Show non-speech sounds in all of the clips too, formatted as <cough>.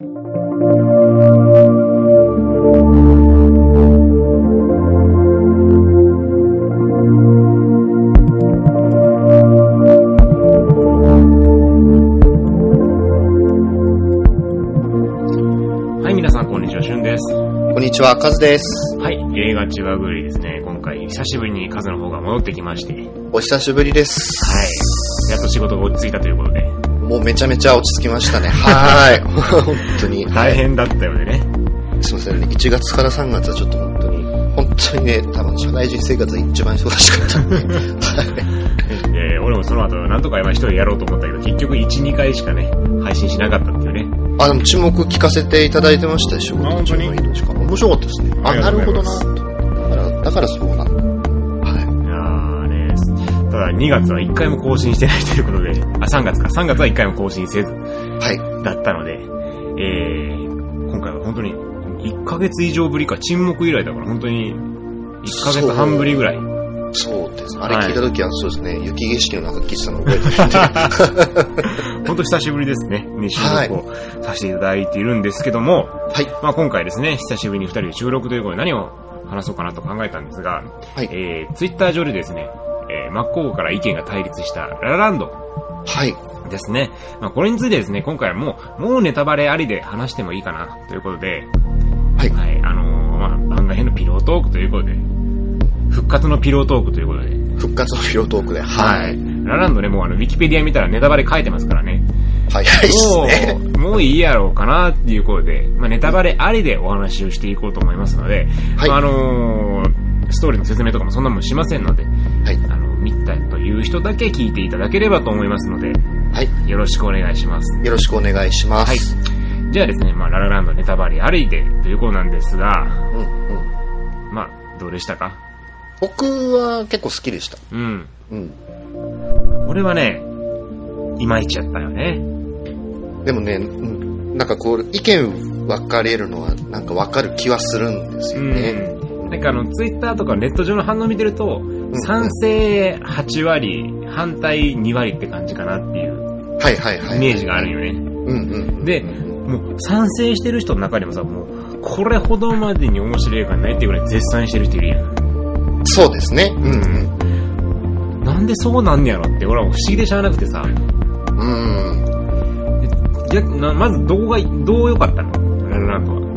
はい、皆さん、こんにちは、しゅんです。こんにちは、カズです。はい、映画千葉ぐりですね。今回、久しぶりにカズの方が戻ってきまして、はい、お久しぶりです。やっと仕事が落ち着いたということで、もうめちゃめちゃ落ち着きましたね。<laughs> はーい。本当に。大変だったよね。すいませんね。1月から3月はちょっと本当に、本当にね、多分社会人生活が一番忙しかったんで。は <laughs> い。で、俺もその後、なんとか今一人やろうと思ったけど、結局1、2回しかね、配信しなかったっていうね。あ、でも注目聞かせていただいてましたよ、仕事中の移動時間。面白かったですね。あ、なるほどな。だから、だからそうただ2月は1回も更新してないということで、あ、3月か、3月は1回も更新せず、はい。だったので、えー、今回は本当に1ヶ月以上ぶりか、沈黙以来だから本当に1ヶ月半ぶりぐらい。そうです。あれはい聞いたときは、そうですね、雪景色の中、喫茶の覚えてるんで。<laughs> 本当久しぶりですね。ね、収録をさせていただいているんですけども、はい。まあ今回ですね、久しぶりに2人で収録ということで何を話そうかなと考えたんですが、はい。えー、ツイッター上でですね、えー、真っ向から意見が対立したララランドはい。ですね。まあこれについてですね、今回はもう、もうネタバレありで話してもいいかなということで、はい。はい、あのー、まあ番外編のピロートークということで、復活のピロートークということで、復活のフィロトークで。はい。ラランドね、もうあの、ウィキペディア見たらネタバレ書いてますからね。早いっすね。もう、もういいやろうかなっていうことで、まあ、ネタバレありでお話をしていこうと思いますので、はいまあ、あのーストーリーの説明とかもそんなもんしませんので、はい。見たという人だけ聞いていただければと思いますので、はい。よろしくお願いします。よろしくお願いします。はい。じゃあですね、まあ、ララランドネタバレありでということなんですが、うんうん。まあ、どうでしたか？僕は結構好きでした。うん。うん。俺はね、いまいちやったよね。でもね、うんなんかこう、意見分かれるのはなんか分かる気はするんですよね。うん。なんかあの、ツイッターとかネット上の反応見てると、賛成8割、反対2割って感じかなっていうはいはいはい。イメージがあるよね。うんうん。で、もう賛成してる人の中でもさ、もう、これほどまでに面白い映画ないっていうぐらい絶賛してる人いるやん。そうですね。うんうん。なんでそうなんねやろって、俺は不思議でしゃあなくてさ、うん。でなまずどこが、どう良かったの？ララランドは。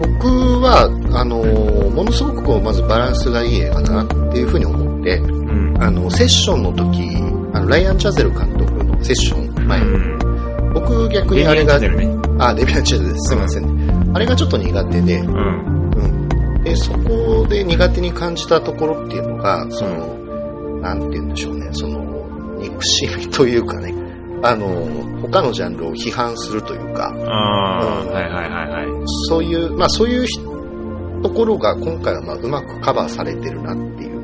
僕は、あのーものすごくこう、まずバランスがいい映画だなっていうふうに思って、うん。あの、セッションの時、あの、ライアン・チャゼル監督のセッション前に、うん。僕逆にあれがンチャゼルね。あ、デビアン・チャゼルです。すいません。あれがちょっと苦手で、うん。うん。で、そこで苦手に感じたところっていうのが、その、なんて言うんでしょうね、その、憎しみというかね、あの、他のジャンルを批判するというか、うんはいはいはいはい。そういう、まあそういうひところが今回はまあうまくカバーされてるなっていう。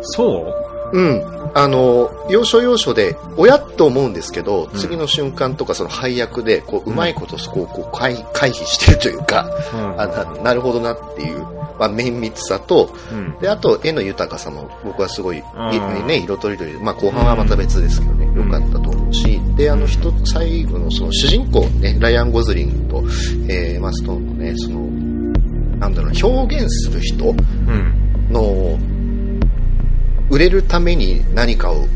そう？うん。あの、要所要所で、親と思うんですけど、うん次の瞬間とかその配役で、こう、うまいことそこをこう回回避してるというか、うん。あななるほどなっていう、まあ、綿密さと、うん。で、あと、絵の豊かさも僕はすごい、ね、色とりどりで、まあ、後半はまた別ですけどね、うん良かったとし、で、あの、人、最後のその主人公ね、ライアン・ゴズリングと、えー、マストーンのね、その、なんだろう、表現する人うん。の、売れるために何かを、こ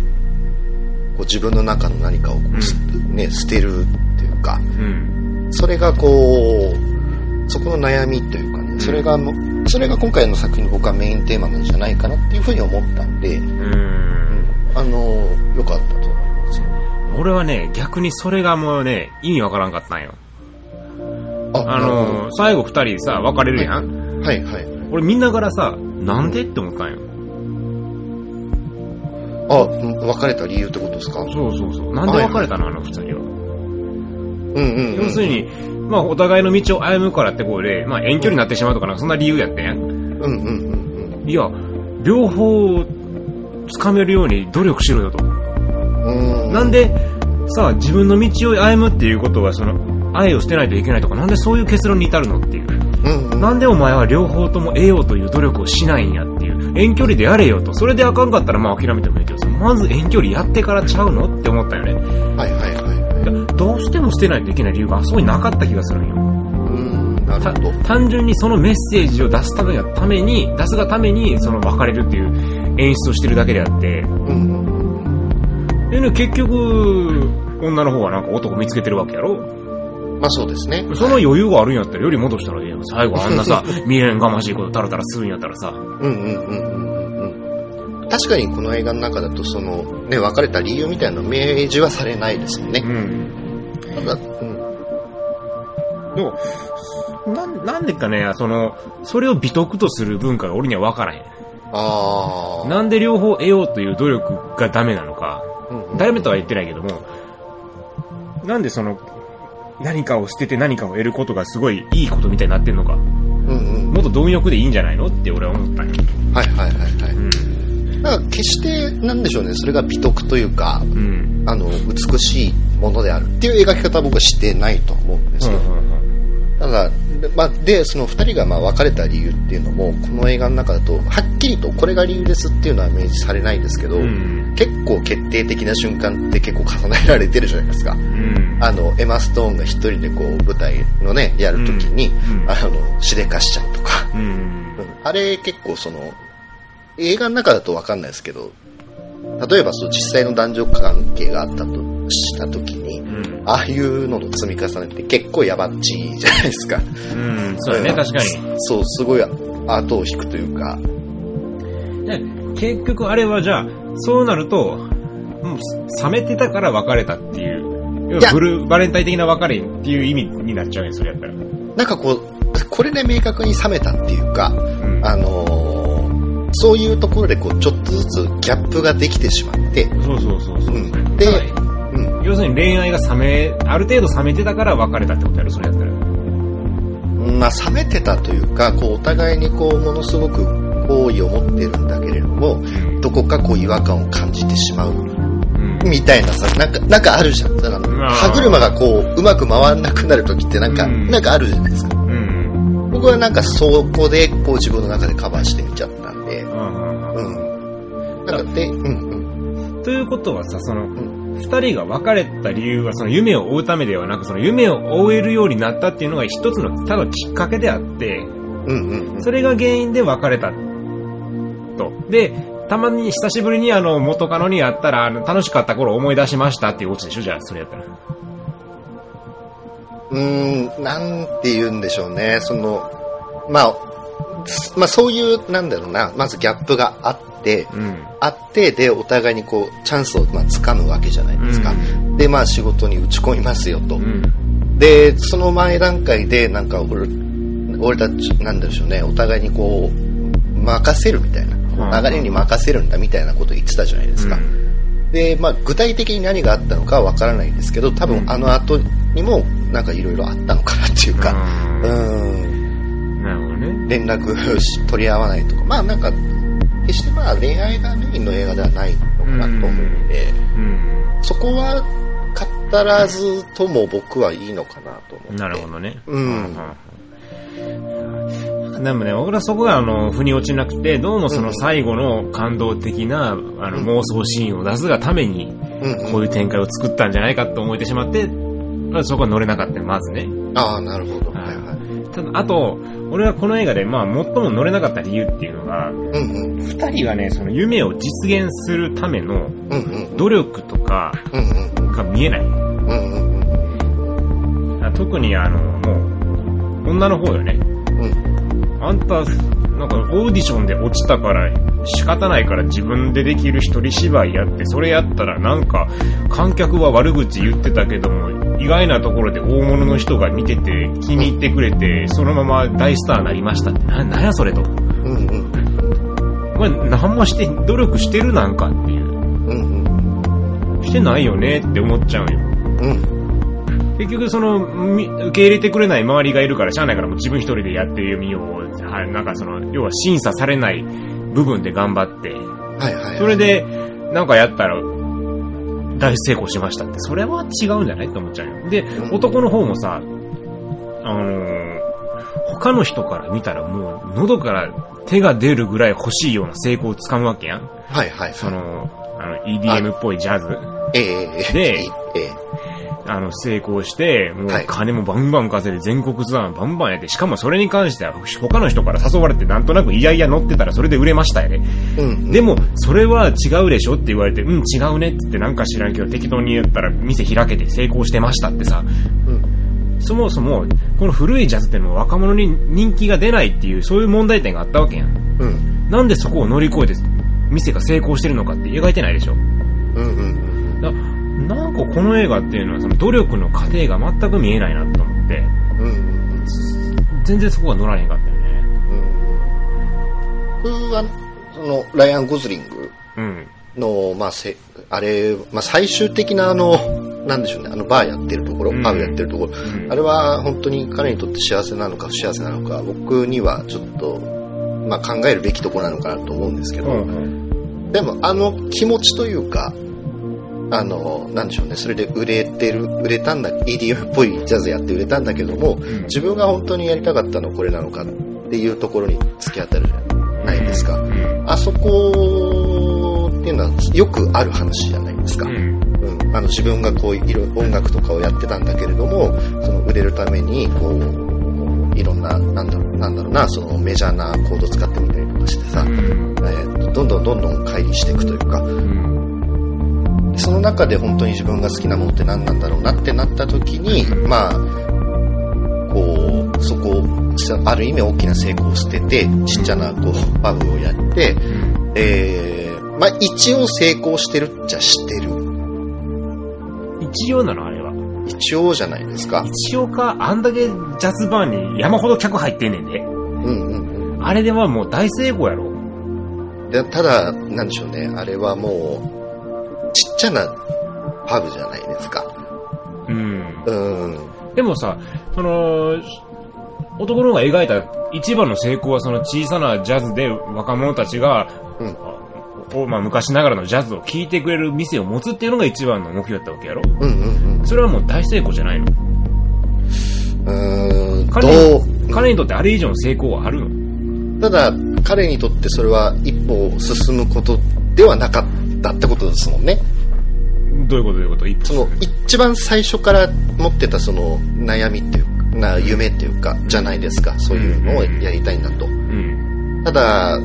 う自分の中の何かをこう、すね、捨てるっていうか、うん。それがこう、そこの悩みというかね、それがそれが今回の作品の僕はメインテーマなんじゃないかなっていうふうに思ったんで、うん。あの、良かったと思います。俺はね、逆にそれがもうね、意味わからんかったんよ。ああのー、最後二人さ、別れるやんはいはい。俺見ながらさ、なんでって思ったんよ。あ、うん別れた理由ってことですか？そうそうそう。なんで別れたのあの二人は。うんうん、うん。要するに、まあお互いの道を歩むからってことで、まあ遠距離になってしまうとかなんかそんな理由やったやん。うんうんうんいや、両方、掴めるように努力しろよと。なんで、さあ、自分の道を歩むっていうことは、その、愛を捨てないといけないとか、なんでそういう結論に至るのっていう。うんうん。なんでお前は両方とも得ようという努力をしないんやっていう。遠距離でやれよと。それであかんかったらまあ諦めてもいいけどさ、まず遠距離やってからちゃうのって思ったよね。はいはいはいはい。どどうしても捨てないといけない理由があそこになかった気がするんよ。単純にそのメッセージを出すためがために、出すがために、その別れるっていう演出をしてるだけであって、うんうんでね、結局、女の方はなんか男見つけてるわけやろうん。まあそうですね。その余裕があるんやったらより戻したらええやん。最後あんなさ、<laughs> 未練がましいことタラタラするんやったらさ。うんうんうんうんうんうん。確かにこの映画の中だと、その、ね、別れた理由みたいなの明示はされないですよね。ん。ただ、うん。でも、なん、なんでかね、その、それを美徳とする文化が俺には分からへん。ああ。なんで両方得ようという努力がダメなのか。うんうんダメとは言ってないけども、なんでその、何かを捨てて何かを得ることがすごいいいことみたいになってんのか。うんうん。もっと貪欲でいいんじゃないのって俺は思った。はいはいはいはい。うん。だから決して、なんでしょうね、それが美徳というか、うん。あの、美しいものであるっていう描き方は僕はしてないと思うんですよ。ただ、でまあ、で、その二人がまあ別れた理由っていうのも、この映画の中だと、はっきりとこれが理由ですっていうのは明示されないんですけど、うん。結構決定的な瞬間って結構重ねられてるじゃないですか。うん。あの、エマ・ストーンが一人でこう、舞台のね、やるときに、うんあの、しでかしちゃうとか、あれ結構その、映画の中だとわかんないですけど、例えばそう実際の男女関係があったとしたときに、うん。ああいうのの積み重ねって結構やばっちじゃないですか。うん。そうだね、確かに。そう、すごい後を引くというか、で結局あれはじゃあ、そうなると、もう冷めてたから別れたっていう、ブルーバレンタイン的な別れっていう意味になっちゃうね、それやったら。なんかこう、これで明確に冷めたっていうか、うん。あのーそういうところでこう、ちょっとずつギャップができてしまって、そうそうそうそう。うんでただうん、要するに恋愛が冷め、ある程度冷めてたから別れたってことやろ、それやったら。まあ、冷めてたというか、こう、お互いにこう、ものすごく好意を持ってるんだけれども、どこかこう、違和感を感じてしまう、うん。みたいなさ、なんか、なんかあるじゃん。だからまあ歯車がこう、うまく回んなくなる時ってなんか、うんなんかあるじゃないですか。うん。僕はなんかそこで、こう、自分の中でカバーしてみちゃったんで、うん。うん。なんかで、うんうん。ということはさ、その、ん二人が別れた理由は、その夢を追うためではなく、その夢を追えるようになったっていうのが一つの、ただきっかけであって、うんうんうん。それが原因で別れた。と。で、たまに久しぶりにあの、元カノに会ったら、あの、楽しかった頃思い出しましたっていうオチでしょ？じゃあ、それやったら。うーん、なんて言うんでしょうね。その、まあ、すまあそういう、なんだろうな、まずギャップがあって、うん。あって、で、お互いにこう、チャンスを、まあ、掴むわけじゃないですか。うんで、まあ仕事に打ち込みますよと。うん。で、その前段階で、なんか俺、俺たち、なんでしょうね、お互いにこう、任せるみたいな。うん流れに任せるんだみたいなこと言ってたじゃないですか。で、まあ具体的に何があったのかはわからないんですけど、多分あの後にも、なんかいろいろあったのかなっていうか、ううん。連絡し取り合わないとか、まあなんか、決してまあ恋愛がメインの映画ではないのかなと思うので、うん。そこは語らずとも僕はいいのかなと思って。なるほどね。うんでもね、僕らそこがあの、腑に落ちなくて、どうもその最後の感動的な、あの、妄想シーンを出すがために、こういう展開を作ったんじゃないかと思えてしまって、まあそこは乗れなかったよまずね。ああ、なるほど。はいはい。ただ、あと、俺はこの映画で、まあ、最も乗れなかった理由っていうのが、うんうん。二人がね、その夢を実現するための。努力とか。が見えない。特にあの、もう、女の方よね。うん。あんた、なんかオーディションで落ちたから仕方ないから自分でできる一人芝居やって、それやったらなんか観客は悪口言ってたけども、意外なところで大物の人が見てて気に入ってくれて、そのまま大スターになりましたって。な、なんやそれと。うんうん。お前何もして、努力してるなんかっていう。うんうん。してないよねって思っちゃうよ。うん。結局その、み受け入れてくれない周りがいるからしゃあないからもう自分一人でやってみよう。はい、なんかその、要は審査されない部分で頑張って、はいはいはい。それで、なんかやったら、大成功しましたって、それは違うんじゃない？って思っちゃうよ。で、うん男の方もさ、あのー他の人から見たらもう、喉から手が出るぐらい欲しいような成功をつかむわけやん。はいはい。その、あの、EDM っぽいジャズ。ええええでええあの、成功して、もうはい金もバンバン稼いで全国ツアーバンバンやって、しかもそれに関しては他の人から誘われてなんとなくいやいや乗ってたらそれで売れましたよね。うん。でも、それは違うでしょって言われて、うん、違うねって言ってなんか知らんけど適当に言ったら店開けて成功してましたってさ、うん。そもそも、この古いジャズってのは若者に人気が出ないっていう、そういう問題点があったわけやん。うん。なんでそこを乗り越えて、店が成功してるのかって描いてないでしょ。うん。うん。だなんかこの映画っていうのは、その努力の過程が全く見えないなと思って、うん。全然そこが乗らへんかったよね。うん。僕は、その、ライアン・ゴズリングうん。の、まあ、せ、あれ、まあ、最終的なあの、なん。でしょうね、あの、バーやってるところ、パブやってるところ、うん。あれは本当に彼にとって幸せなのか不幸せなのか、僕にはちょっと、まあ、考えるべきところなのかなと思うん。ですけど、うん。でもあの気持ちというか、あの、なんでしょうね、それで売れてる、売れたんだ、EDM っぽいジャズやって売れたんだけども、うん自分が本当にやりたかったのはこれなのかっていうところに突き当たるじゃないですか。うん。あそこっていうのはよくある話じゃないですか。うん。うん、あの自分がこういろ音楽とかをやってたんだけれども、その売れるためにこういろんななんだろうなんだろうなそのメジャーなコード使ってみたりとかしてさ、うん。えーどんどんどんどん乖離していくというか、うん。その中で本当に自分が好きなものって何なんだろうなってなった時に、まあこうそこをある意味大きな成功を捨ててちっちゃなこうパブをやって、えーまあ一応成功してるっちゃしてる一応なのあれは。一応じゃないですか。一応か、あんだけジャズバーに山ほど客入ってんねんで。うんうんうんあれではもう大成功やろ。でただ、なんでしょうね、あれはもう、ちっちゃなパブじゃないですか。うん。うん。でもさ、その、男の方が描いた一番の成功はその小さなジャズで若者たちが、うんおまあ、昔ながらのジャズを聴いてくれる店を持つっていうのが一番の目標だったわけやろ？うんうんそれはもう大成功じゃないの？うん。彼彼にとってあれ以上の成功はあるの？う、ただ、彼にとってそれは一歩進むことではなかったってことですもんね。どういうことどういうこと一歩その、一番最初から持ってたその悩みっていうか、な夢っていうか、じゃないですか。そういうのをやりたいんだと。うん。ただ、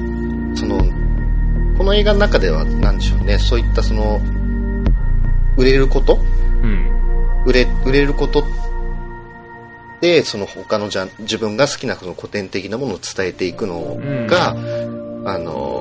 その、この映画の中では、なんでしょうね、そういったその、売れること？うん。売れ、売れることで、その他のじゃ自分が好きなその古典的なものを伝えていくのが、あのー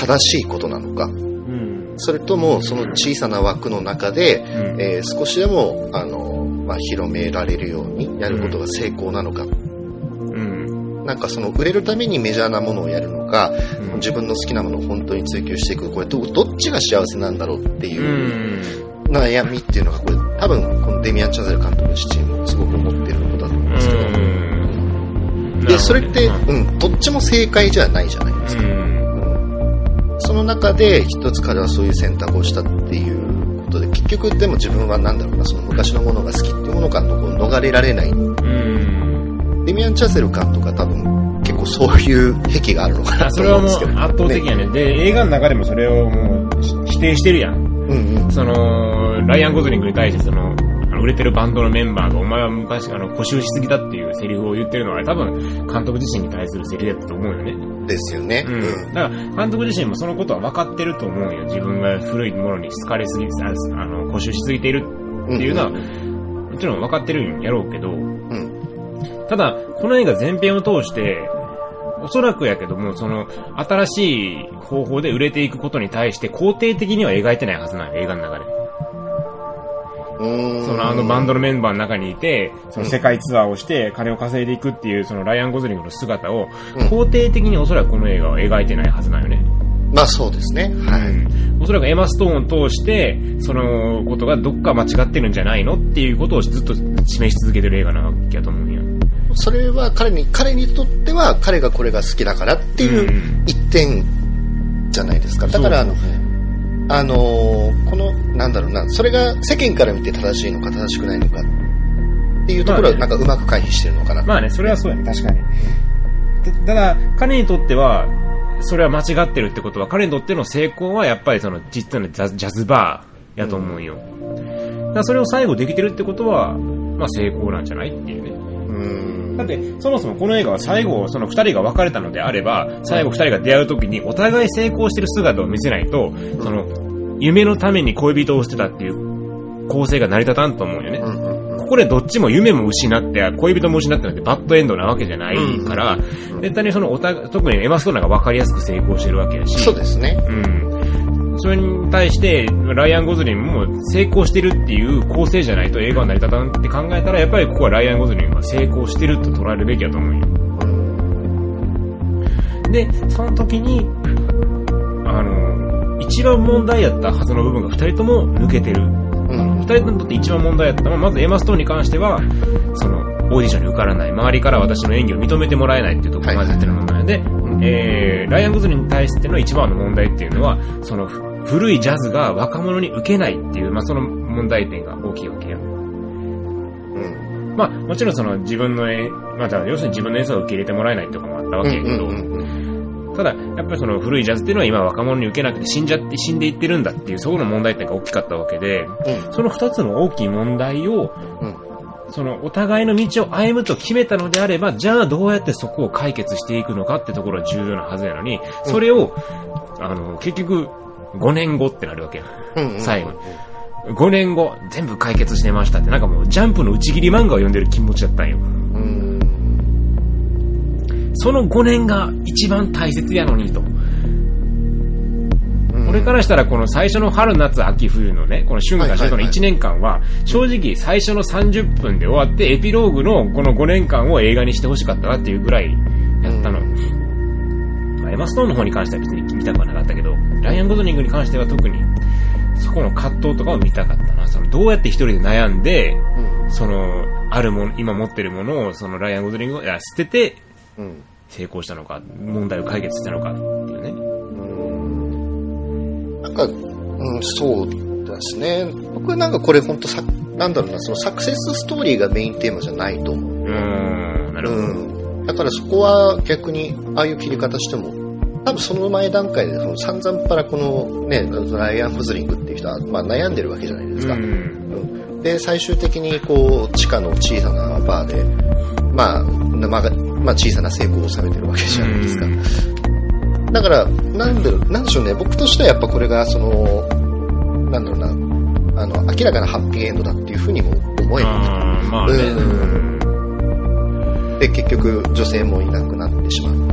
正しいことなのか、うん。それともその小さな枠の中で、うん。えー少しでも、あのーまあ、広められるようにやることが成功なのか、うん。なんかその売れるためにメジャーなものをやるのか、うん自分の好きなものを本当に追求していく、これどどっちが幸せなんだろうっていうう、ん。悩みっていうのが、これ多分このデミアン・チャゼル監督自身もすごく思ってることだと思うんですけど、うん。で、それって、うん、どっちも正解じゃないじゃないですか。その中で一つ彼はそういう選択をしたっていうことで、結局でも自分はなんだろうな、その昔のものが好きっていうものから逃れられない。うん。うん。デミアン・チャゼル監督は多分結構そういう癖があるのかなと思うんですけど。圧倒的やね。で、映画の中でもそれをもう否定してるやん。うんうん。その、ライアン・ゴズリングに対してその、あの売れてるバンドのメンバーがお前は昔あの固執しすぎだっていうセリフを言ってるのは多分監督自身に対するセリフだったと思うよね。ですよね。うん。だから監督自身もそのことは分かってると思うよ。自分が古いものに好かれすぎ、ああの、固執しすぎているうん。っていうのは、んもちろん分かってるんやろうけど、うん。ただ、この映画全編を通して、おそらくやけども、その、新しい方法で売れていくことに対して肯定的には描いてないはずなんよ映画の中で。そのあのバンドのメンバーの中にいて、その世界ツアーをして金を稼いでいくっていうそのライアン・ゴズリングの姿をうん肯定的におそらくこの映画は描いてないはずなんよね。まあそうですね。はい。うんおそらくエマ・ストーンを通して、そのことがどっか間違ってるんじゃないのっていうことをずっと示し続けてる映画なわけやと思うんや。それは彼に、彼にとっては彼がこれが好きだからっていううん一点じゃないですか。だからあの、あのーこの、なんだろうな、それが世間から見て正しいのか正しくないのかっていうところはなんかうまく回避してるのかな。まあね、それはそうやね、確かに。たただ、彼にとっては、それは間違ってるってことは、彼にとっての成功はやっぱりその実際のジャズジャズバーやと思うよ。からそれを最後できてるってことは、まあ成功なんじゃないっていうね。うん。だって、そもそもこの映画は最後、その二人が別れたのであれば、最後二人が出会う時にお互い成功してる姿を見せないと、その、夢のために恋人を捨てたっていう構成が成り立たんと思うよね。ここでどっちも夢も失って、恋人も失ってなんてバッドエンドなわけじゃないから、うん絶対にそのお互い、特にエマストーンが分かりやすく成功してるわけだし、そうですね。うん。それに対して、ライアン・ゴズリンも成功してるっていう構成じゃないと映画は成り立たんって考えたら、やっぱりここはライアン・ゴズリンは成功してると捉えるべきだと思うよ。で、その時に、あの、一番問題やったはずの部分が二人とも抜けてる。うん。二人にとって一番問題やったのは、まずエマ・ストーンに関しては、その、オーディションに受からない、周りから私の演技を認めてもらえないっていうところがまずってる問題で、えー、ライアン・ゴズリンに対しての一番の問題っていうのは、その、ふ古いジャズが若者に受けないっていう、まあ、その問題点が大きいわけよ。うん。まあ、もちろんその自分の演、まあ、要するに自分の演奏を受け入れてもらえないところもあったわけやけど、うんうんうんただ、やっぱりその古いジャズっていうのは今若者に受けなくて死んじゃって死んでいってるんだっていう、そこの問題点が大きかったわけで、うんその二つの大きい問題を、うんそのお互いの道を歩むと決めたのであれば、じゃあどうやってそこを解決していくのかってところが重要なはずやのに、それを、あの、結局、5年後ってなるわけよ。うんうん最後5年後、全部解決してましたって、なんかもうジャンプの打ち切り漫画を読んでる気持ちだったんよ。うん。その5年が一番大切やのにと。うん俺からしたらこの最初の春、夏、秋、冬のね、この春夏秋冬の1年間は、正直最初の30分で終わって、エピローグのこの5年間を映画にしてほしかったなっていうぐらいやったの。まあ、エマストーンの方に関しては別に見たくはなかったけど、ライアン・ゴズリングに関しては特に、そこの葛藤とかを見たかったな。その、どうやって一人で悩んで、うんその、あるもの、今持ってるものを、そのライアン・ゴズリングが捨ててうん成功したのか、問題を解決したのかっていうね。うんなんか、うん、そうですね。僕はなんかこれ本当さ、なんだろうな、そのサクセスストーリーがメインテーマじゃないと思う。うーん、なるほど。うん。だからそこは逆に、ああいう切り方しても、多分その前段階で、その散々パラこのね、ライアン・フズリングっていう人は、まあ悩んでるわけじゃないですか。うんうんで、最終的にこう、地下の小さなバーで、まあ、まあ、まあ、小さな成功を収めてるわけじゃないですか。だから、なんで、なんでしょうね、僕としてはやっぱこれが、その、なんだろうな、あの、明らかなハッピーエンドだっていうふうにも思える。あーまあね。で、結局、女性もいなくなっ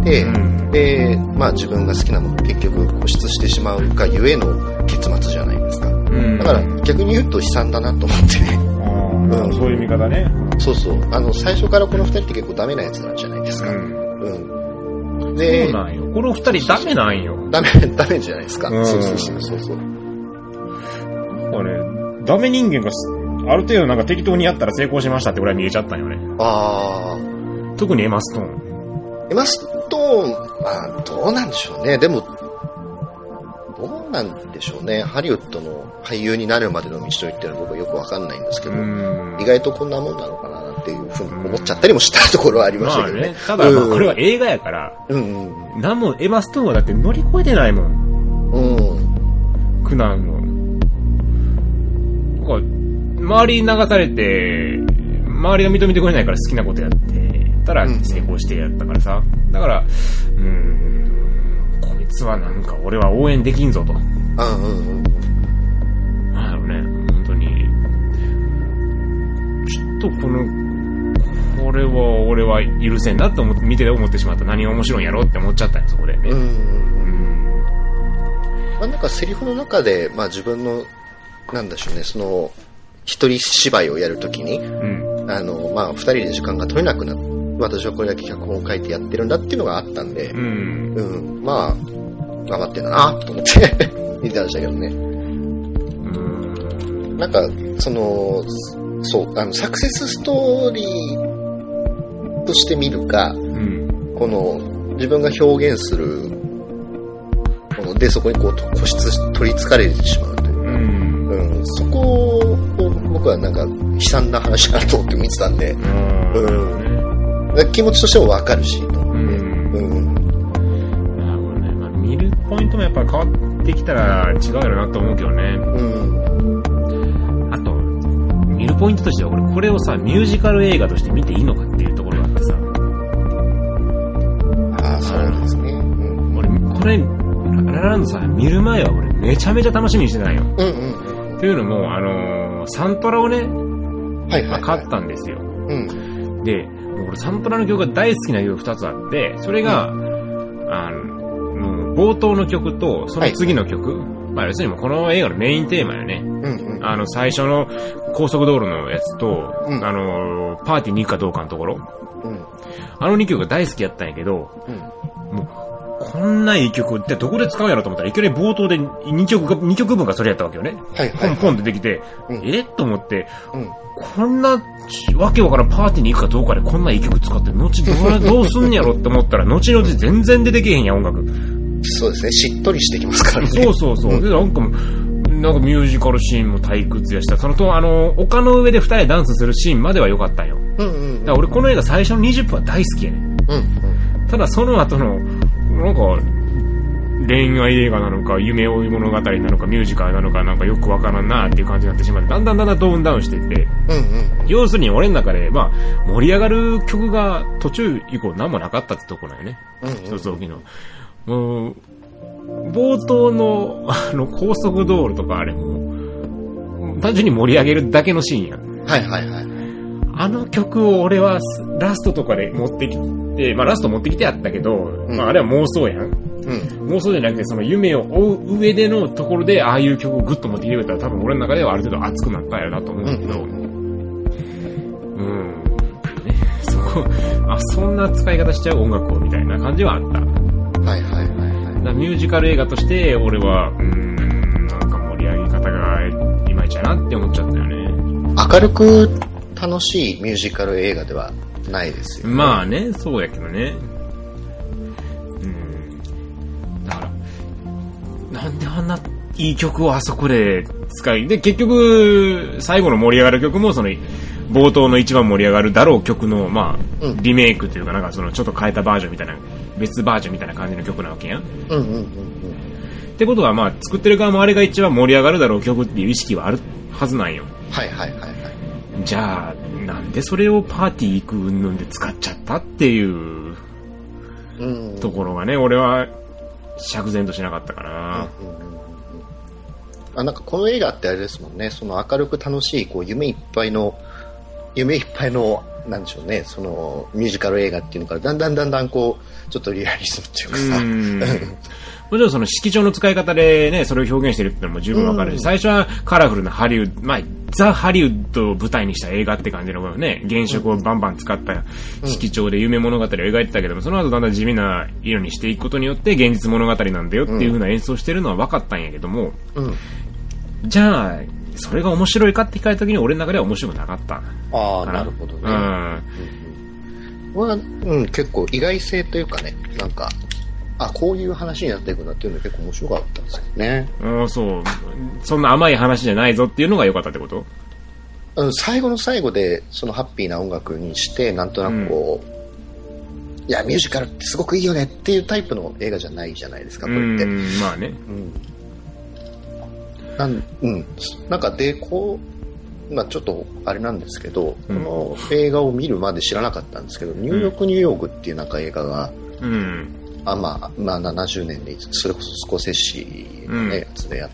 てうんで、まあ自分が好きなものを結局固執してしまうがゆえの結末じゃないですか。うんだから逆に言うと悲惨だなと思ってね。あーそういう見方ね。そうそう。あの、最初からこの二人って結構ダメなやつなんじゃないですか。うんうん。そうで、なんよ。この二人ダメなんよ。ダメ、ダメじゃないですか。うんそうそうそうそうそう。これ、ダメ人間がすある程度なんか適当にやったら成功しましたって俺は見えちゃったんよね。あ特にエマストーン。ー、エマストーン、まあ、どうなんでしょうね。でも、どうなんでしょうね。ハリウッドの俳優になるまでの道のりっていうのは僕はよくわかんないんですけど、うん意外とこんなもんなのかなっていうふうに思っちゃったりもしたところはありましまあたけどね。ね。ただ、まこれは映画やから、うんうん。なんもエマストーンはだって乗り越えてないもん。うん。苦難を。周りに流されて、周りが認めてくれないから好きなことやってたらうん成功してやったからさ。だから、うーん、こいつはなんか俺は応援できんぞと。あうんうん。なんだろうね、本当に。ちょっとこの、これは俺は許せんなって思って、見てて思ってしまった。何が面白いんやろって思っちゃったよ、そこでね。うんうん。うん。まあなんかセリフの中で、まあ自分の、なんでしょうね、その、一人芝居をやるときに、うん。あの、まあ二人で時間が取れなくなって、私はこれだけ脚本を書いてやってるんだっていうのがあったんでう、ん。うん、まあ、頑張ってんだなと思って <laughs> 見てましたけどね。うん。なんか、その、そう、あの、サクセスストーリーとして見るか、うん。この、自分が表現するもので、そこにこう、固執、取り憑かれてしまうという。うん。うん、そこを僕はなんか悲惨な話だなと思って見てたんで、うん。気持ちとしてもわかるし、と思って。うん。うん。なるほどね。まあ、見るポイントもやっぱり変わってきたら違うやろなと思うけどね。うん。あと、ポイントとしては、俺これをさ、ミュージカル映画として見ていいのかっていうところがあってさ、ああ、そうですね。うん。俺、これ、ララランドさ、見る前は俺めちゃめちゃ楽しみにしてたんよ。うんうん。というのも、あのーサントラをね、はいはい、はい。買ったんですよ。うん。で、もう俺サントラの曲が大好きな曲2つあって、それが、あの、もう冒頭の曲と、その次の曲、まあ要するにもうこの映画のメインテーマよね。うんうん。あの、最初の高速道路のやつと、うんあの、パーティーに行くかどうかのところ。うん。あの2曲が大好きやったんやけど、うん。こんないい曲ってどこで使うんやろと思ったらいきなり冒頭で2曲が、2曲分がそれやったわけよね。はいはい。ポンポン出てきて、うんえ？と思って、うん。こんな、わけわからんパーティーに行くかどうかでこんないい曲使って、後どう <laughs> どうすんやろって思ったら、後々全然出てけへんやん、音楽。そうですね。しっとりしてきますからね。そうそうそう。で、なんかもう、なんかミュージカルシーンも退屈やした。そのと、あの、丘の上で二人でダンスするシーンまでは良かったんよ。うんうん。だから俺この映画最初の20分は大好きやねん。うんうん。ただその後の、なんか、恋愛映画なのか、夢追い物語なのか、ミュージカルなのか、なんかよくわからんなっていう感じになってしまって、だんだんだんだんトーンダウンしていって、うんうん。要するに俺の中で、まあ、盛り上がる曲が途中以降何もなかったってとこなんよね。うん一つ大きいの。もう、冒頭の、あの、高速道路とかあれも、単純に盛り上げるだけのシーンやん。はいはいはい。あの曲を俺はラストとかで持ってきて、まあラスト持ってきてあったけど、んまああれは妄想やん。うん。妄想じゃなくてその夢を追う上でのところでああいう曲をグッと持ってきてくれたら多分俺の中ではある程度熱くなったんやなと思うんだけど、うんうん。ね、そこ、あ、そんな使い方しちゃう音楽をみたいな感じはあった。はいはいはいはい。らミュージカル映画として俺は、うーん、なんか盛り上げ方がいまいちやなって思っちゃったよね。明るく楽しいミュージカル映画ではないですよ、ね。まあね、そうやけどね。うん。だから、なんであんないい曲をあそこで使い、で、結局、最後の盛り上がる曲も、その、冒頭の一番盛り上がるだろう曲の、まあ、うんリメイクというか、なんかその、ちょっと変えたバージョンみたいな、別バージョンみたいな感じの曲なわけやん。っうんうんうんうん。てことは、まあ、作ってる側もあれが一番盛り上がるだろう曲っていう意識はあるはずなんよ。はいはいはいはい。じゃあ、なんでそれをパーティー行くので使っちゃったっていう、うん。ところがね、俺は釈然としなかったかな。あなんかこの映画ってあれですもんね、その明るく楽しい、こう夢いっぱいの、夢いっぱいの、なんでしょうね、そのミュージカル映画っていうのから、だんだんだんだんこう、ちょっとリアリズムっていうかさ、うん。<laughs> もちろんその色調の使い方でね、それを表現してるってのも十分わかるし、うん最初はカラフルなハリウッド、まあ、ザ・ハリウッドを舞台にした映画って感じのね、原色をバンバン使った色調で夢物語を描いてたけども、その後だんだん地味な色にしていくことによって現実物語なんだよっていう風な演奏してるのは分かったんやけども、うん。じゃあ、それが面白いかって聞かれた時に俺の中では面白くなかった。ああ、かなるほどね。うん。は、うん、結構意外性というかね、なんか、あ、こういう話になっていくなっていうのは結構面白かったんですよね。うん、そう。そんな甘い話じゃないぞっていうのが良かったってこと？うん、最後の最後で、そのハッピーな音楽にして、なんとなくこう、いや、ミュージカルってすごくいいよねっていうタイプの映画じゃないじゃないですか、これって。うん、まあね。うん。なん、うん。なんかで、こう、まあちょっとあれなんですけど、うんこの映画を見るまで知らなかったんですけど、ニューヨークニューヨークっていうなんか映画が、うん。あまあ、まあ70年で、それこそスコセッシのやつでやっ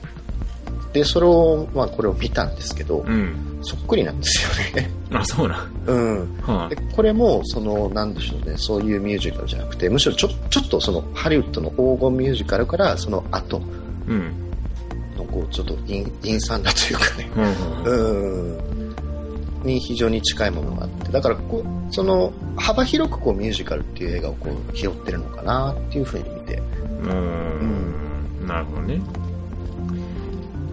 て、それを、まあこれを見たんですけど、うん。そっくりなんですよね。<laughs> あ、そうな。うん。はでこれも、その、なんでしょうね、そういうミュージカルじゃなくて、むしろちょ、ちょっとその、ハリウッドの黄金ミュージカルから、その後うん。の、こう、ちょっと陰、陰惨なというかね、うん。うん、に非常に近いものがあって、だからこう、その、幅広くこう、ミュージカルっていう映画をこう、拾ってるのかなっていうふうに見て、うん。なるほどね。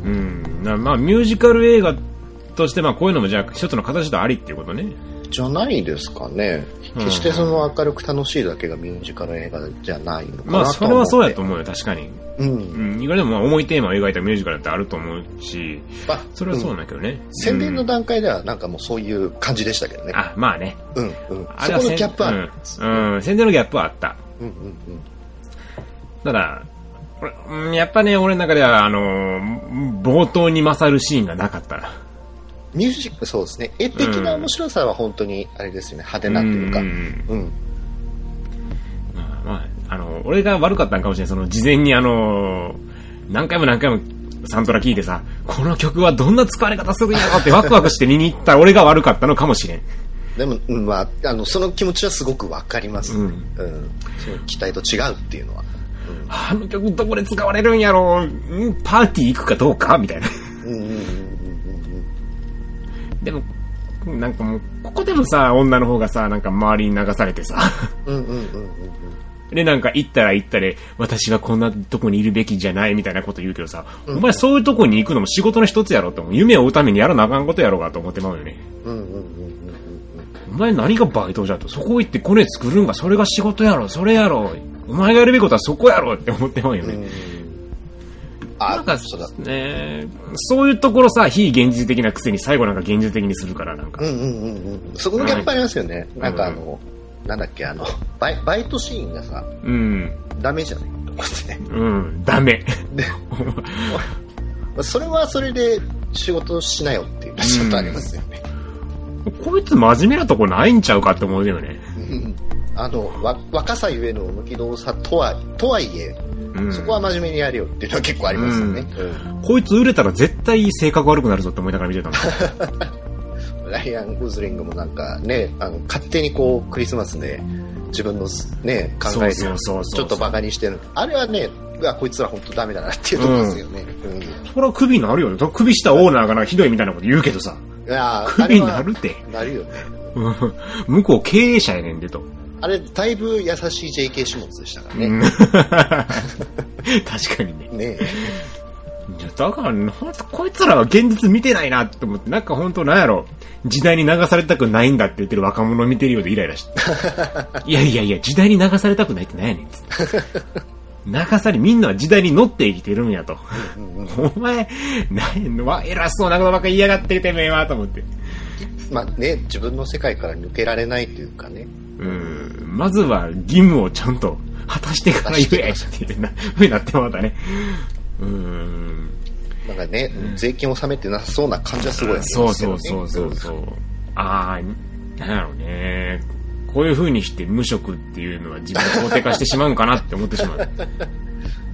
うん。なまあ、ミュージカル映画として、まあ、こういうのもじゃあ、一つの形とありっていうことね。じゃないですかね。うん決してその明るく楽しいだけがミュージカル映画じゃないのかなとまあ、それはそうやと思思うよ、確かに。う。うん。うん。いくらでもまあ重いテーマを描いたミュージカルってあると思うし、まあそれはそうなんだけどね。宣伝のうん段階ではなんかもうそういう感じでしたけどね。あ、まあね。うんうん。あそこのギャップはある。うん。うん。宣伝のギャップはあった。うんうんただ、俺うんやっぱね、俺の中では、あの、冒頭に勝るシーンがなかったな。ミュージック、そうですね。絵的な面白さは本当に、あれですよね、派手なっていうか。ううんん。まあ、まあ、あの、俺が悪かったんかもしれない。その、事前にあの、何回も何回もサントラ聞いてさ、この曲はどんな使われ方するんやろってワクワクして見に行ったら俺が悪かったのかもしれん。でも、うんまあ、あの、その気持ちはすごくわかります。うんうん。その期待と違うっていうのは。あの曲どこで使われるんやろんパーティー行くかどうかみたいな。うんうんうんうんでも、なんかもう、ここでもさ、女の方がさ、なんか周りに流されてさ、うんうんうんうんうんで、なんか行ったら行ったで、私はこんなとこにいるべきじゃないみたいなこと言うけどさ、お前そういうとこに行くのも仕事の一つやろって思う。夢を追うためにやらなあかんことやろうがと思ってまうよね。うんうんうんうんうんお前何がバイトじゃと。そこ行ってコネ作るんがそれが仕事やろ、それやろ。お前がやるべきことはそこやろって思ってまうよね。うんなあんか、そうだ。ねそういうところさ、非現実的なくせに最後なんか現実的にするから、なんかう。んうんうんうん。そこのギャップありますよね。なんかあの、なんだっけ、あの、バイバイトシーンがさ、うん。ダメじゃない？と思ってね。うん。ダメ。で、<laughs> それはそれで仕事しなよっていうのはちょっとありますよね。こいつ真面目なとこないんちゃうかって思うよね。うんあの、わ若さゆえの無機動さとは、とはいえ、うん。そこは真面目にやるよっていうのは結構ありますよね。こいつ売れたら絶対性格悪くなるぞって思いながら見てたん <laughs> ライアン・ゴズリングもなんかね、あの、勝手にこう、クリスマスで自分のね、考えそうそうそうそうちょっとバカにしてる。あれはね、こいつら本当ダメだなっていうところですよね。うん。それはクビになるよね。クビしたオーナーがなひどいみたいなこと言うけどさ。いやクビになるって。なるよね。うん向こう経営者やねんでと。あれ、だいぶ優しい JK 始末でしたからね。うん <laughs> 確かにね。ねいや、だから、ほんと、こいつらは現実見てないなって思って、なんか本当なんやろ、時代に流されたくないんだって言ってる若者を見てるようでイライラして。<laughs> いやいやいや、時代に流されたくないってなんやねん、つって。<laughs> 流され、みんなは時代に乗って生きてるんやと。お前、なんやわ、偉そうなことばっか言いやがっててめえわ、と思って。まあね、自分の世界から抜けられないというかね。うん、まずは義務をちゃんと果たしてから言えっていうな、ふうになってもらったね。うん。なんかね、税金納めてなさそうな感じはすごいありそうそうそうそうそう。ああ、なんやろうね。こういう風にして無職っていうのは自分を肯定化してしまうんかなって思ってしまう。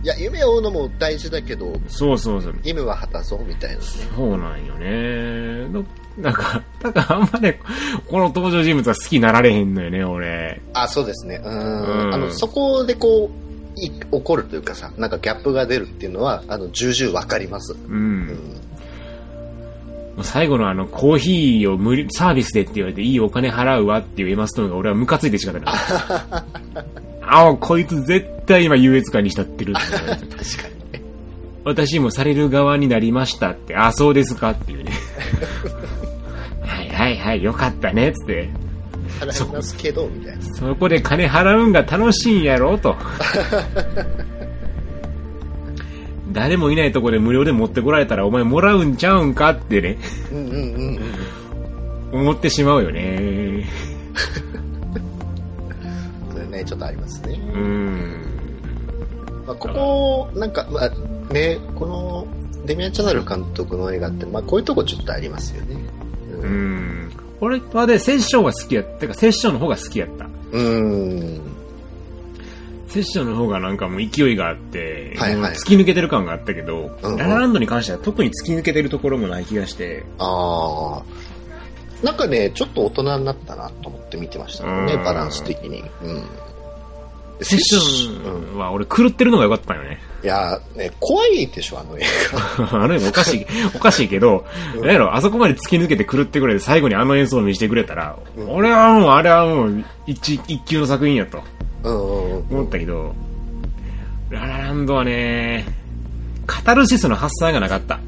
いや、夢を追うのも大事だけど、そうそうそう。義務は果たそうみたいなね。そうなんよね。のなんか、だからあんまね、この登場人物は好きになられへんのよね、俺。あ、そうですね。ううんん。あの、そこでこう、い起こるというかさ、なんかギャップが出るっていうのは、あの、重々わかります。う。うんう最後のあの、コーヒーを無理、サービスでって言われていいお金払うわっていうエマストーンが俺はムカついて仕方ない。<laughs> ああ、こいつ絶対今優越感に浸ってる。確かにね。私もされる側になりましたって、あ、そうですかっていうね。はいはいはい、よかったね、つって。払いますけど、みたいな。そこで金払うんが楽しいんやろ、と。誰もいないとこで無料で持ってこられたらお前もらうんちゃうんかってね、うんうんうんうん。思ってしまうよね。ね、ちょっとありますね。うーん。まあ、ここ、なんか、まあ、ね、この、デミアン・チャザル監督の映画って、まあ、こういうとこちょっとありますよね。うーん。俺はね、セッションが好きやった。てか、セッションの方が好きやった。うーん。セッションの方がなんかもう勢いがあって、はいはい突き抜けてる感があったけど、うんうんララランドに関しては特に突き抜けてるところもない気がして、ああ。なんかね、ちょっと大人になったなと思って見てましたね、うんバランス的に。うん。セッションは俺狂ってるのが良かったんよね。いや、ね、怖いでしょ、あの映 <laughs> あの映画おかしい、おかしいけど、なんやろ、あそこまで突き抜けて狂ってくれて最後にあの演奏を見せてくれたら、うん俺はもう、あれはもう一、一級の作品やと画。うん。思ったけど、ララランドはね、カタルシスの発散がなかった。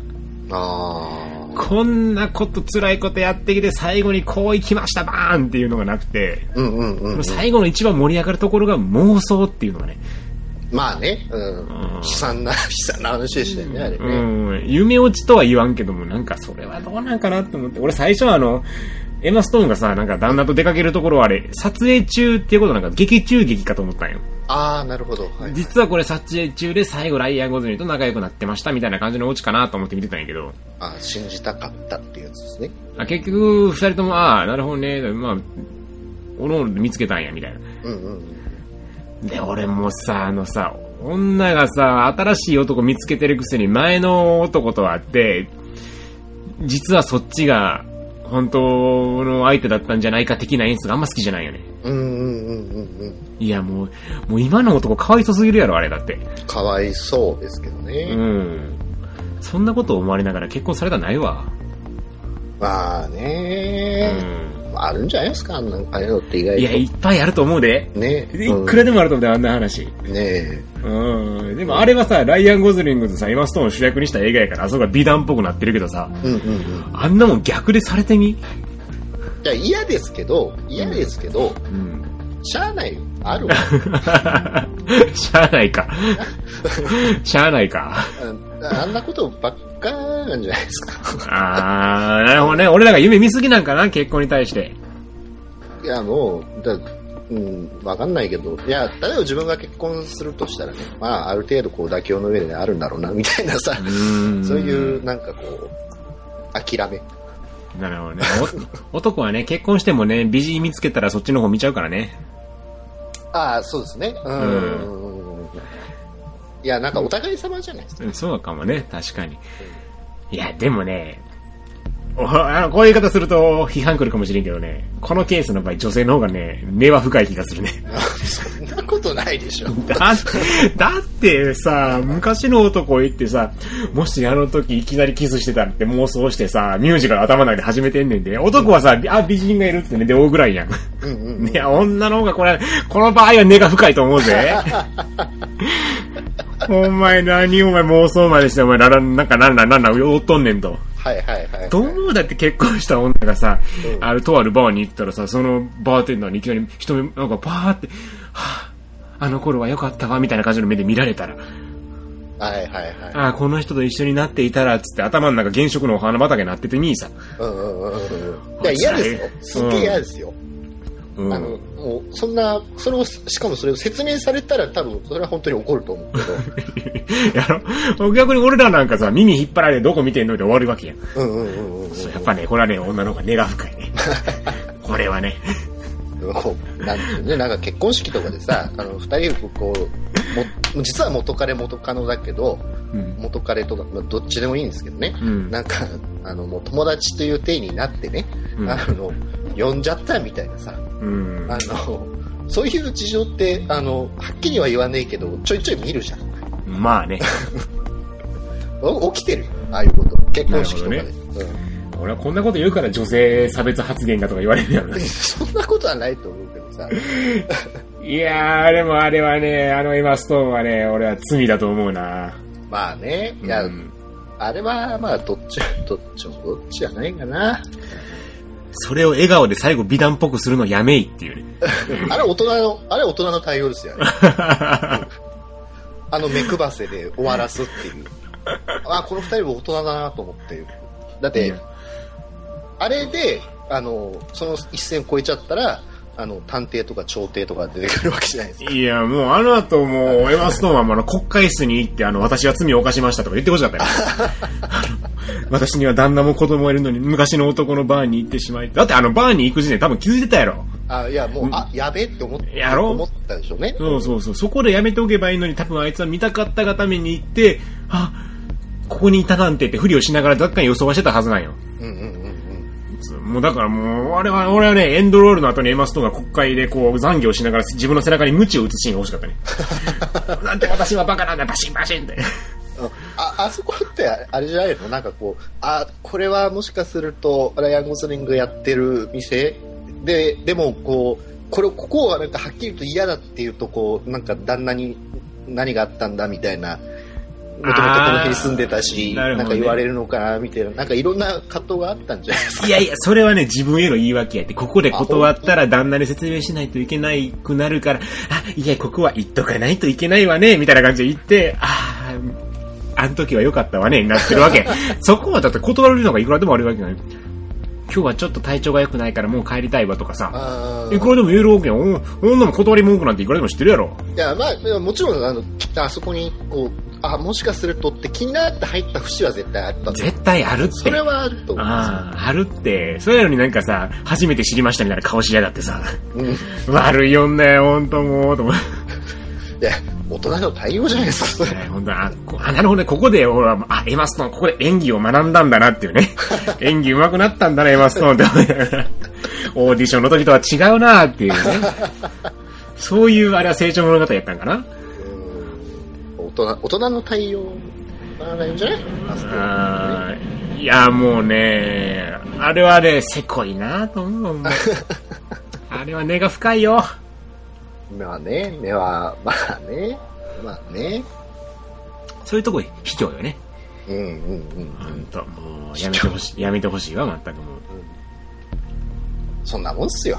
あこんなこと辛いことやってきて最後にこう行きましたバーンっていうのがなくて、あ。うんうんうん、うん。最後の一番盛り上がるところが妄想っていうのがね、まあね、うん。うん悲惨な、悲惨な話でしたよね、あれうね。ん、夢落ちとは言わんけども、なんかそれはどうなんかなって思って、俺最初はあの、エマ・ストーンがさ、なんか旦那と出かけるところはあれ、撮影中っていうことなんか劇中劇かと思ったんよ。ああ、なるほど。はい。実はこれ撮影中で最後ライアン・ゴズリンと仲良くなってましたみたいな感じのオチかなと思って見てたんやけど、あー信じたかったっていうやつですね。あ結局、二人とも、ああ、なるほどね、まあ、おのおので見つけたんや、みたいな。うんうんうん。で、俺もさ、あのさ、女がさ、新しい男見つけてるくせに前の男と会って、実はそっちが本当の相手だったんじゃないか的な演出があんま好きじゃないよね。うんうんうんうんうん。いや、もう、もう今の男かわいそすぎるやろ、あれだって。かわいそうですけどうね。ん。そんなこと思われながら結婚されたないわ。まあうね、ん。あるんじゃないですか？あんな、ああいうのって意外と。いや、いっぱいあると思うで。ね。いくらでもあると思うで、あんな話。うんねうん。でもあれはさ、ライアン・ゴズリングとさ、エマ・ストーンを主役にした映画やから、あそこが美談っぽくなってるけどさ、うんうんうん。いあんなもん逆でされてみ？や、嫌ですけど、嫌ですけど、うん。しゃあないよ。あるわ。<laughs> しゃあないか。<laughs> しゃあないか。ああんなことばっかなんじゃないですか。あー、なるほどね。俺らが夢見すぎなんかな、結婚に対して。いや、もう、だうん、わかんないけど、いや、例えば自分が結婚するとしたらね、まあ、ある程度こう妥協の上であるんだろうな、みたいなさ、うんそういう、なんかこう、諦め。なるほどね。お <laughs> 男はね、結婚してもね、美人見つけたらそっちの方見ちゃうからね。ああ、そうですね。うん。いや、なんかお互い様じゃないですか。うんそうかもね、確かに。いや、でもね、おあのこういう言い方すると批判来るかもしれんけどね、このケースの場合女性の方がね、根は深い気がするね。そんなことないでしょ。<laughs> だ、だってさ、昔の男行ってさ、もしあの時いきなりキスしてたって妄想してさ、ミュージカル頭の中で始めてんねんで、男はさ、あ、美人がいるってね、で、大ぐらいやん。うんうんうん。いや、女の方がこれ、この場合は根が深いと思うぜ。<laughs> お前何お前妄想までしてお前らら、なんかなんだなんだ、おっとんねんと。はいはいはい。どう思うだって結婚した女がさ、うんあるとあるバーに行ったらさ、そのバーテンダーにいきなり人目、なんかパーって、はぁ、あの頃は良かったわ、みたいな感じの目で見られたら、はいはいはい。ああ、この人と一緒になっていたら、つって頭の中原色のお花畑になっててにさ。うんうんうんうん。いや、嫌ですよ。すっげえ嫌ですよ。うん。あの、もう、そんな、それを、しかもそれを説明されたら多分、それは本当に怒ると思うけ <laughs> やろ？逆に俺らなんかさ、耳引っ張られてどこ見てんので終わるわけやん。やっぱね、これはね、女の方が根が深いね。<laughs> これはね。こう、なんていうね、なんか結婚式とかでさ、あの、二人こう、も、実は元彼元カノだけど、うん。元彼とか、まあ、どっちでもいいんですけどね。うん。なんか、あの、もう友達という体になってね、うんあの、呼んじゃったみたいなさ、うんあの、そういう事情って、あの、はっきりは言わねえけど、ちょいちょい見るじゃん。まあね。<laughs> お起きてるよ、ああいうこと。結婚式とかで。なる俺はこんなこと言うから女性差別発言がとか言われるやろうん。<laughs> そんなことはないと思うけどさ。<laughs> いやー、でもあれはね、あのエマストーンはね、俺は罪だと思うな。まあね、いや、うんあれは、まあ、どっち、どっちもどっちじゃないかな。それを笑顔で最後美談っぽくするのやめいっていうね。<laughs> あれ大人の、あれ大人の対応ですよね。あの目配せで終わらすっていう。あ、この二人は大人だなと思って。だって、あれで、あの、その一線超えちゃったら、あの、探偵とか調停とか出てくるわけじゃないですか。いや、もうあの後もう、エマストーンはもうあの国会室に行って、あの、私は罪を犯しましたとか言ってほしかったよ。私には旦那も子供もいるのに、昔の男のバーに行ってしまい。だってあのバーに行く時点で多分気づいてたやろ。あ、いや、もう、あ、やべえって思って、やろ思ったでしょうね。そうそうそう。そこでやめておけばいいのに、多分あいつは見たかったがために行って、あ、ここにいたなんてってふりをしながら若干予想はしてたはずなんよ。もうだからもう、あれは、俺はね、エンドロールの後にエマストーンが国会でこう残業しながら自分の背中に鞭を打つシーンが欲しかったね。<laughs> なんて私はバカなんだ、バシンバシンって。あ、あそこってああれじゃないの？なんかこう、あ、これはもしかすると、ライアン・ゴズリングやってる店？で、でもこう、これ、ここはなんかはっきりと嫌だっていうと、こう、なんか旦那に何があったんだみたいな、もともとこの辺に住んでたし、なねなんか言われるのかなみたいな、なんかいろんな葛藤があったんじゃないですか。いやいや、それはね、自分への言い訳やって、ここで断ったら旦那に説明しないといけないくなるから、あ、いや、ここは言っとかないといけないわね、みたいな感じで言って、ああ、あの時は良かったわね、になってるわけ。<laughs> そこはだって断れるのがいくらでもあるわけない。今日はちょっと体調が良くないからもう帰りたいわとかさ、あいくらでも言えるわけやん。お女も断り文句なんていくらでも知ってるやろ。いや、まあ、でももちろん、あの、あそこに、こう、あ、もしかするとって気になって入った節は絶対あったと絶対あるって。それはあると思いまああ、あるって。それやのになんかさ、初めて知りましたみたいな顔しやがってさ、す。うん。い悪い女や、ほんともう、と思って。や、大人の対応じゃないですか、それ。本当あ、なるほどね、ここで、俺は、あ、エマストーン、ここで演技を学んだんだなっていうね。<laughs> 演技上手くなったんだな、エマストーンって。<laughs> オーディションの時とは違うなっていうね。そういう、あれは成長物語やったんかな。うん大人、大人の対応ならいいんじゃない？いや、もうね、あれはね、せこいなと思う。<laughs> あれは根が深いよ。まあね、目は、まあね、まあね。そういうとこ卑怯よね。うんうんうんうん。ほんと、もう、やめてほしい、やめてほしいわ、全くもう。そんなもんっすよ。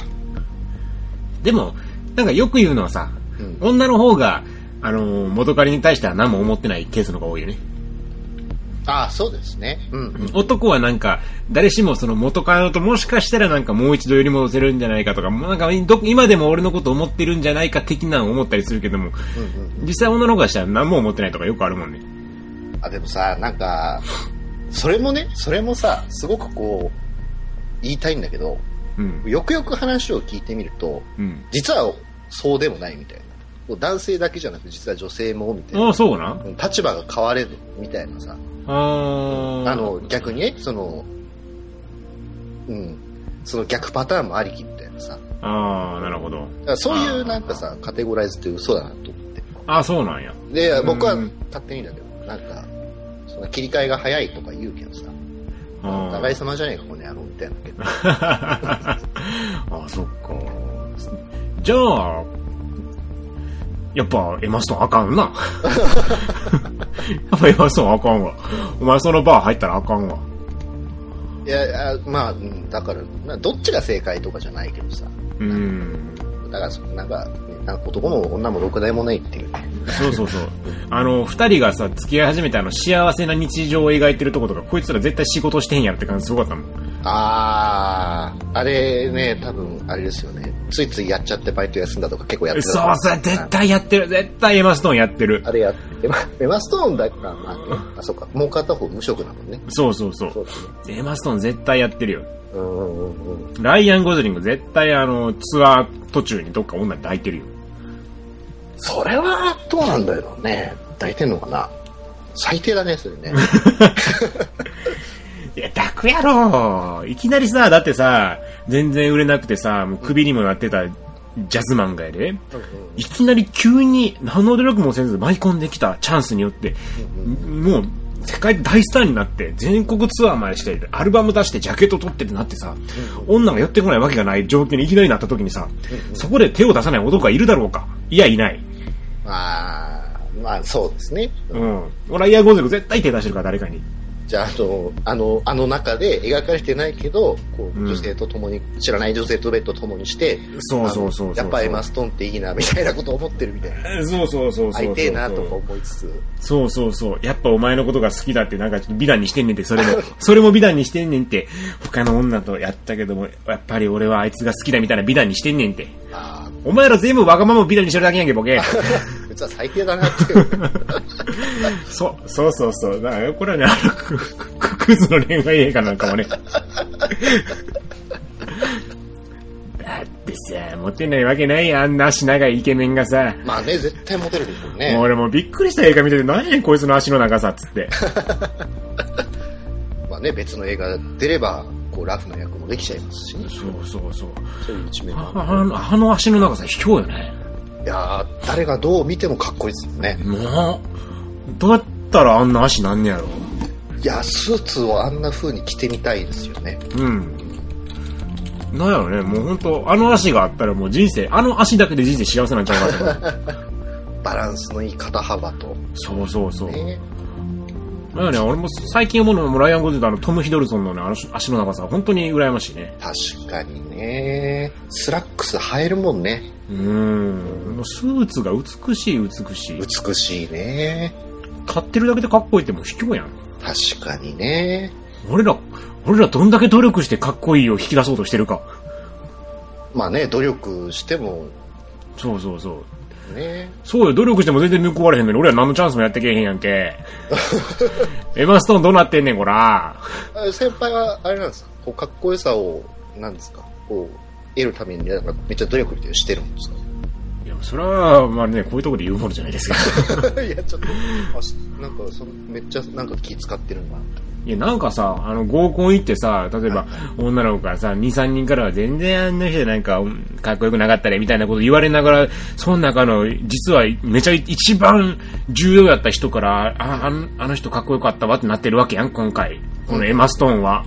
でも、なんかよく言うのはさ、うん女の方が、あのー元彼に対しては何も思ってないケースの方が多いよね。ああ、そうですね。うんうん。男はなんか、誰しもその元カノともしかしたらなんかもう一度寄り戻せるんじゃないかとか、もうなんかど今でも俺のこと思ってるんじゃないか的なの思ったりするけども、うんうん実際女の子がしたら何も思ってないとかよくあるもんね。あ、でもさ、なんか、それもね、それもさ、すごくこう、言いたいんだけど、うん。よくよく話を聞いてみると、うん。実はそうでもないみたいな。男性だけじゃなく実は女性もみたいな。ああ、そうなうん立場が変われるみたいなさ。あーあの、逆にね、その、うん、その逆パターンもありきみたいなさ。だああ、なるほど。そういうなんかさ、カテゴライズって嘘だなと思って。ああ、そうなんや。で、僕はうん勝手にだけど、なんか、その切り替えが早いとか言うけどさ、あおー互い様じゃねえか、この野郎みたいなけど。<laughs> ああ、そっか。じゃあ、やっぱエマストーンあかんな。<laughs> やっぱエマストーンあかんわ。お前そのバー入ったらあかんわ。いやいや、まあ、うんだから、まあどっちが正解とかじゃないけどさ。うん。だからそ、なんか、ねなんか男も女もろくでもないっていうね。そうそうそう。あの、二人がさ、付き合い始めてあの、幸せな日常を描いてるとことか、こいつら絶対仕事してへんやろって感じすごかったもん。あー、あれね、多分、あれですよね。ついついやっちゃってバイト休んだとか結構やってた。そうそう、絶対やってる。絶対エマストーンやってる。あれやって、エマエマストーンだから、まあね、あ、そうか、もう片方無職なのね。そうそうそう。そうね。エマストーン絶対やってるよ。うんうんうんうん。ライアン・ゴズリング絶対あの、ツアー途中にどっか女に抱いてるよ。それは、どうなんだろうね。抱いてんのかな最低だね、それね。<laughs> いや、抱くやろいきなりさ、だってさ、全然売れなくてさ、もう首にもなってたジャズマンがやで、いきなり急に何の努力もせず舞い込んできたチャンスによって、もう、世界大スターになって、全国ツアーまでして、アルバム出してジャケット取ってってなってさ、女が寄ってこないわけがない状況にいきなりなった時にさ、そこで手を出さない男がいるだろうかいや、いない。まあ、まあ、そうですね。うん。ライアン・ゴズリング絶対手出してるから、誰かに。じゃあ、あの、あの、あの中で描かれてないけど、こう、うん女性と共に、知らない女性とベッドと共にして、そうそうそうやっぱエマストーンっていいな、みたいなことを思ってるみたいな。<laughs> そうそうそうそうそう。会いてえな、とか思いつつ。そうそうそう。やっぱお前のことが好きだってなんかちょっと美談にしてんねんって、それも、<laughs> それも美談にしてんねんって、他の女とやったけども、やっぱり俺はあいつが好きだみたいな美談にしてんねんって。あお前ら全部わがままを美談にしてるだけやんけ、ボケ。あ、実は最低だなって。<laughs> そう、そうそうそう。だからこれはね、あの、クククズの恋愛映画なんかもね。だってさ、モテないわけないやん、あんな足長いイケメンがさ。まあね、絶対モテるでしょうね。もう俺もうびっくりした映画見てて、何やねんこいつの足の長さっつって。<laughs> まあね、別の映画出れば、こう、ラフな役もできちゃいますしね。そうそうそう。そういう一面もああのあの足の長さ卑怯よね。いやー、誰がどう見てもかっこいいですよね。もう、どうやったらあんな足なんねやろ。いや、スーツをあんな風に着てみたいですよね。うん。なんやろね、もう本当あの足があったらもう人生、あの足だけで人生幸せなんちゃうかと。<laughs> バランスのいい肩幅と。そうそうそう。ね。なんやね、俺も最近思うのもライアン・ゴズのトム・ヒドルストンのね、あの足の長さ、本当に羨ましいね。確かにね。スラックス映えるもんね。うーん。スーツが美しい美しい。美しいね。立ってるだけでかっこいいってもう卑怯やん。確かにね。俺ら、俺らどんだけ努力してかっこいいを引き出そうとしてるか。まあね、努力しても、そうそうそう。ね。そうよ、努力しても全然報われへんのに、俺ら何のチャンスもやってけえへんやんけ。<laughs> エマストーンどうなってんねん、こら。あ先輩は、あれなんですか？こう、かっこよさを、なんですか？こう、得るために、なんかめっちゃ努力ってしてるんですか？いや、それは、まあね、こういうところで言うものじゃないですか。<laughs> いや、ちょっと、あしなんか、そのめっちゃ、なんか気使ってるんだなって。いや、なんかさ、あの、合コン行ってさ、例えば、女の子からさ、2、3人からは全然あんな人なんか、うんかっこよくなかったね、みたいなこと言われながら、その中の、実は、めちゃ一番重要やった人から、あ、あのあの人かっこよかったわってなってるわけやん、今回。このエマストーンは。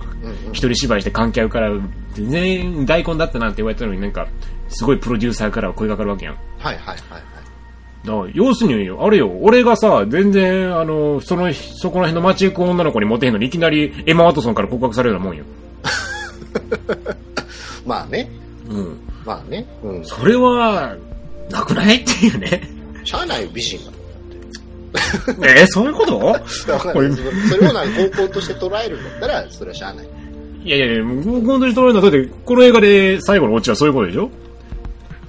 一人芝居して関係あるから、全然大根だったなんて言われたのになんか、すごいプロデューサーからは声かかるわけやん。はいはいはいはい。だ要するに、あれよ、俺がさ、全然、あの、その、そこら辺の街行く女の子にモテへんのに、いきなりエマ・ワトソンから告白されるようなもんよ。<laughs> まあね。うん。まあね。うん。それは、なくないっていうね。しゃあないよ美人だ。<laughs> えーそういうこと？それをなんか合コンとして捉えるんだったら、それはしゃあない。いやいやいや、もう本当に捉えるのは、だって、この映画で最後のオチはそういうことでしょ？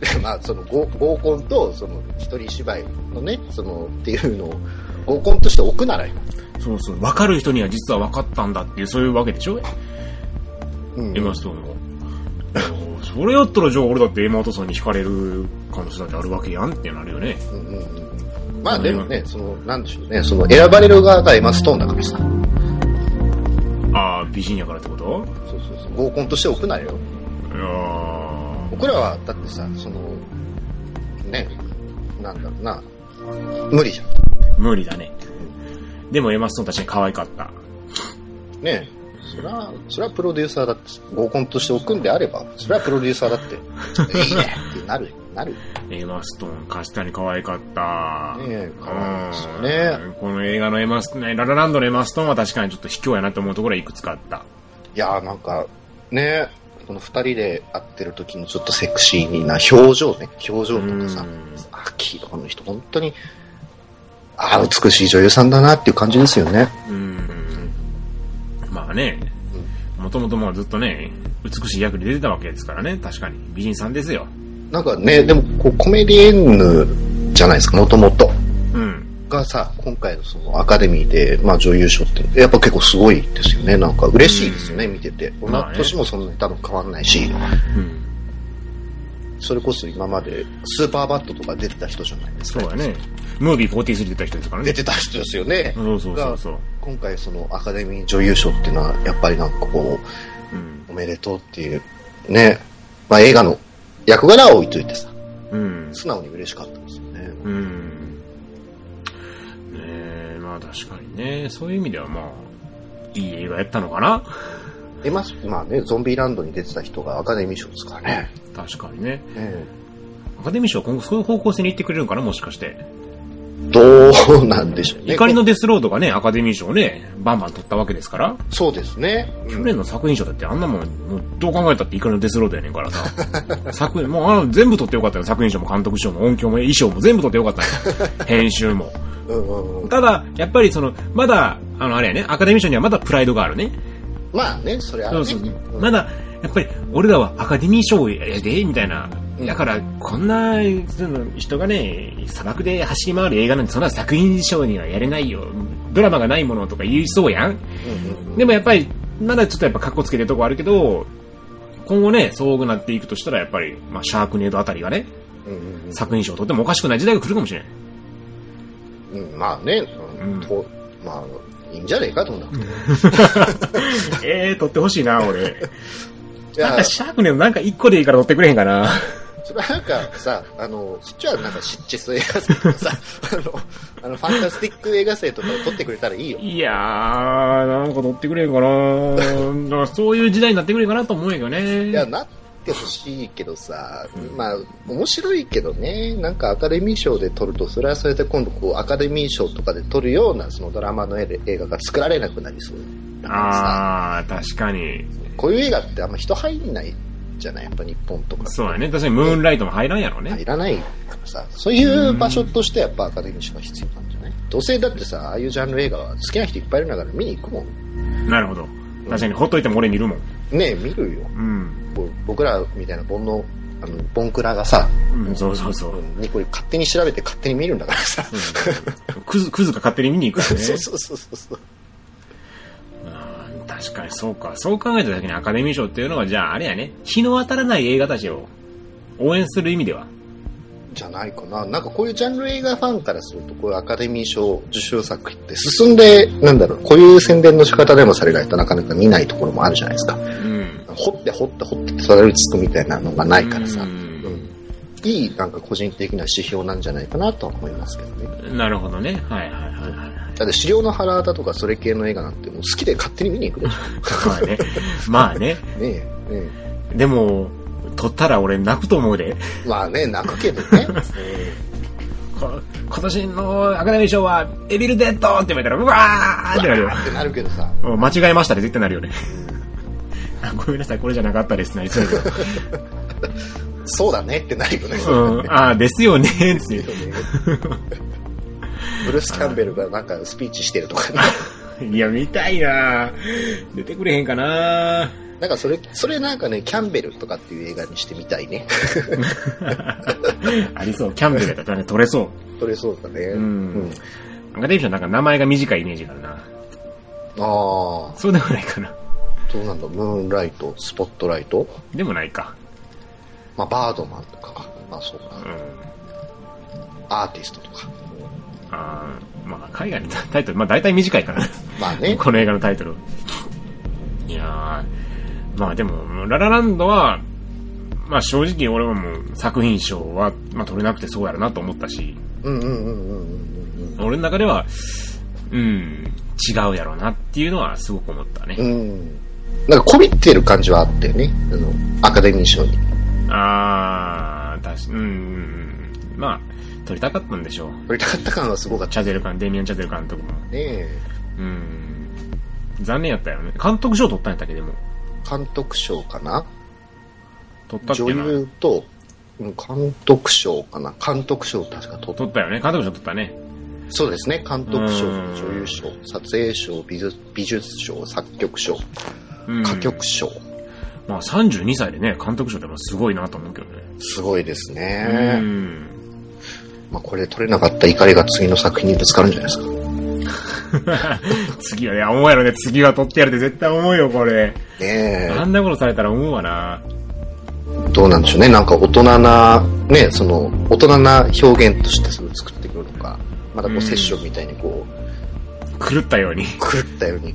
<laughs> まあ、その合合コンと、その一人芝居のね、その、っていうのを合コンとして置くならよ。そうそう。分かる人には実は分かったんだっていう、そういうわけでしょ？うんエマ・ストーンの。<laughs> それやったら、じゃあ俺だってエマ・ワトソンに惹かれる可能性だってあるわけやんってなるよね。うんうんうんまあでもね、その、なんでしょうね、その選ばれる側がエマストーンだからさ。ああ、美人やからってこと？そうそうそう。合コンとして置くなよ。いやー僕らは、だってさ、その、ね、なんだろうな、無理じゃん。無理だね。でもエマ・ストーン確かに可愛かった。ねそれは、それはプロデューサーだって、合コンとして置くんであれば、それはプロデューサーだって、<laughs> いいねってなる、なる。エマ・ストーン、カスタに可愛かった。ねえ可愛いですよねうんこの映画のエマ・ストーン、ねララランドのエマ・ストーンは確かにちょっと卑怯やなと思うところはいくつかあった。いやーなんか、ねこの二人で会ってる時のちょっとセクシーな表情ね、表情とかさうん、あ、キーこの人本当に、ああ、美しい女優さんだなっていう感じですよね。うん。まあね、もともともうずっとね、美しい役で出てたわけですからね、確かに。美人さんですよ。なんかね、でもこうコメディエンヌじゃないですか、もともと。さ、今回のそのアカデミーで、まあ女優賞って、やっぱ結構すごいですよね。なんか嬉しいですよね、見てて。こんなまあね年もそんなに多分変わんないし、うん。それこそ今までスーパーバットとか出てた人じゃないですか。そうだね。ムービー43出た人ですからね。出てた人ですよね。そうそうそうそう。今回そのアカデミー女優賞っていうのは、やっぱりなんかこうん。う、おめでとうっていう、ね、まあ映画の役柄は置いといてさ、うん。素直に嬉しかったですよね。うん。確かにね、そういう意味ではまあ、いい映画やったのかな？え、まあ、まあね、ゾンビランドに出てた人がアカデミー賞ですからね。確かにね。ねアカデミー賞は今後そういう方向性に行ってくれるのかな？もしかして。どうなんでしょうね。怒りのデスロードがね、アカデミー賞をね、バンバン取ったわけですから。そうですね。去年の作品賞だってあんなもん、もうどう考えたって怒りのデスロードやねんからさ。<laughs> 作品、もうあの全部取ってよかったよ。作品賞も監督賞も音響も衣装も全部取ってよかったよ。<laughs> 編集も。うんうんうんただ、やっぱりその、まだ、あの、あれやね、アカデミー賞にはまだプライドがあるね。まあね、それはね。そうそうまだ、やっぱり、俺らはアカデミー賞やで、みたいな。だから、こんな、その人がね、砂漠で走り回る映画なんて、そんな作品賞にはやれないよ。ドラマがないものとか言いそうやん。うんうんでもやっぱり、まだちょっとやっぱ格好つけてるとこあるけど、今後ね、そうなっていくとしたら、やっぱり、まあ、シャークネードあたりがね、うんうん作品賞を取ってもおかしくない時代が来るかもしれない。まあね、うんとまあ、いいんじゃねえかと思うんだ <laughs> えー、取ってほしいな、俺。なんか、シャークネードなんか一個でいいから取ってくれへんかな。それはなんかさ、あの、そっちはなんかシッチス映画祭とかさ、あの、あの、ファンタスティック映画祭とかを撮ってくれたらいいよ。いやー、なんか取ってくれへんかな。だからそういう時代になってくれんかなと思うんやけどね。いや、なってほしいけどさ、まあ、面白いけどね、なんかアカデミー賞で撮ると、それはそれで今度こう、アカデミー賞とかで撮るような、そのドラマの映画が作られなくなりそう。だからさ、あー、確かに。こういう映画ってあんま人入んないじゃない？やっぱ日本とか。そうやね。確かにムーンライトも入らんやろね。入らないからさ、そういう場所としてやっぱアカデミー賞が必要なんじゃない？どうせだってさ、ああいうジャンル映画は好きな人いっぱいいるんだから見に行くもん。なるほど。確かにほっといても俺見るもん。ねえ、見るよ。うん。僕らみたいなボンの、あの、ボンクラがさ、うん、そうそうそう。うんにこれ勝手に調べて勝手に見るんだからさ。クズ、クズが勝手に見に行くからね。<laughs> そうそうそうそう。あー確かにそうか。そう考えた時にアカデミー賞っていうのは、じゃああれやね。日の当たらない映画たちを応援する意味では。じゃないかな。なんかこういうジャンル映画ファンからすると、こういうアカデミー賞受賞作品って進んで、なんだろう、こういう宣伝の仕方でもされないとなかなか見ないところもあるじゃないですか。うん。掘って掘って掘ってたどり着くみたいなのがないからさ。ううんん。いい、なんか個人的な指標なんじゃないかなとは思いますけどね。なるほどね。はいはいはいはい。だって資料の腹だとかそれ系の映画なんてもう好きで勝手に見に行くでし <laughs> まあね。まあね。<laughs> ょ。ねえ。ねでも、撮ったら俺泣くと思うで。えまあね、泣くけどね。<laughs> こ今年のアカデミー賞は、エビルデッドって言われたら、うわーってなるよってなるけどさ。うん間違えましたって絶対なるよね。<laughs> あごめんなさい、これじゃなかったですなりそう <laughs> そうだねってなるよね。うん、ああ、ですよね、って。ブルース・キャンベルがなんかスピーチしてるとかね。いや、見たいな出てくれへんかななんかそれ、それなんかね、キャンベルとかっていう映画にしてみたいね。<laughs> ありそう。キャンベルやったらね、取れそう。それそうだね。うんアカデミー賞なんか名前が短いイメージがあるな。ああ、そうでもないかな。どうなんだ、ムーンライト、スポットライト？でもないか。まあ、バードマンとかか。まあ、そうか。うん。アーティストとか。あーまあ、海外のタイトル、まあ大体短いからな。まあね。この映画のタイトル。いやー、まあでも、ララランドは、まあ正直俺はもう作品賞は、まあ取れなくてそうやろなと思ったし、うんうんうんうんうん俺の中では、うん、違うやろうなっていうのはすごく思ったね。うん。うん。なんかこびってる感じはあったよね。あの、アカデミー賞に。あー、確かうんうんうん、まあ、撮りたかったんでしょう。撮りたかった感はすごかったチャゼル監、デミアン・チャゼル監督も。ね。うん。残念やったよね。監督賞取ったんやったっけ、でも。監督賞かな？女取ったっけな？優と、うん監督賞かな？監督賞確か取っ取ったよね。監督賞取ったね。そうですね。監督賞、うん女優賞、撮影賞、美術美術賞、作曲賞、うん歌曲賞。まあ32歳でね、監督賞ってもすごいなと思うけどね。すごいですうね。ん。まあ、これで取れなかった怒りが次の作品にぶつかるんじゃないですか。<laughs> 次はね、思うやろね、次は取ってやるって絶対思うよ、これ。ねあんなことされたら思うわな。え。どうなんでしょうね。なんか大人な、ね、その、大人な表現としてそれを作ってくるのか、まだこうセッションみたいにこう、狂ったように。狂ったように、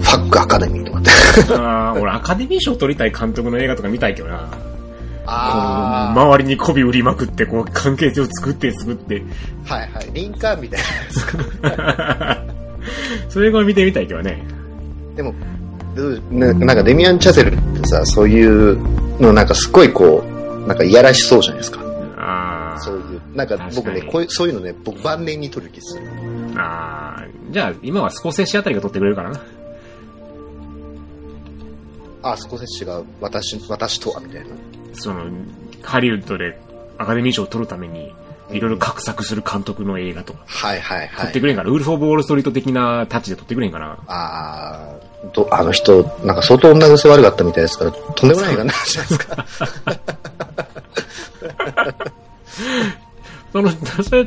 ファックアカデミーとかって。<laughs> あー俺アカデミー賞取りたい監督の映画とか見たいけどな。あ周りに媚び売りまくって、こう、関係性を作って作って。あ、はいはい。リンカーンみたいなやつか。<laughs> それが見てみたいけどね。でも、ななんかデミアン・チャゼルってさ、そういうのなんかすごいこう、なんかいやらしそうじゃないですか。あそういう、なんか僕ね、こういう、そういうのね、僕晩年に撮る気する。ーあー。じゃあ、今はスコセッシあたりが取ってくれるからな。あ、スコセッシが私、私とは、みたいな。その、ハリウッドでアカデミー賞を取るために、いろいろ画策する監督の映画とか、はいはいはい。撮ってくれんかな、ウルフ・オブ・ウォール・ストリート的なタッチで撮ってくれんかなああ、どあの人、なんか相当女癖悪かったみたいですから、とんでもない映画になるじゃないですか。<laughs> その、それ、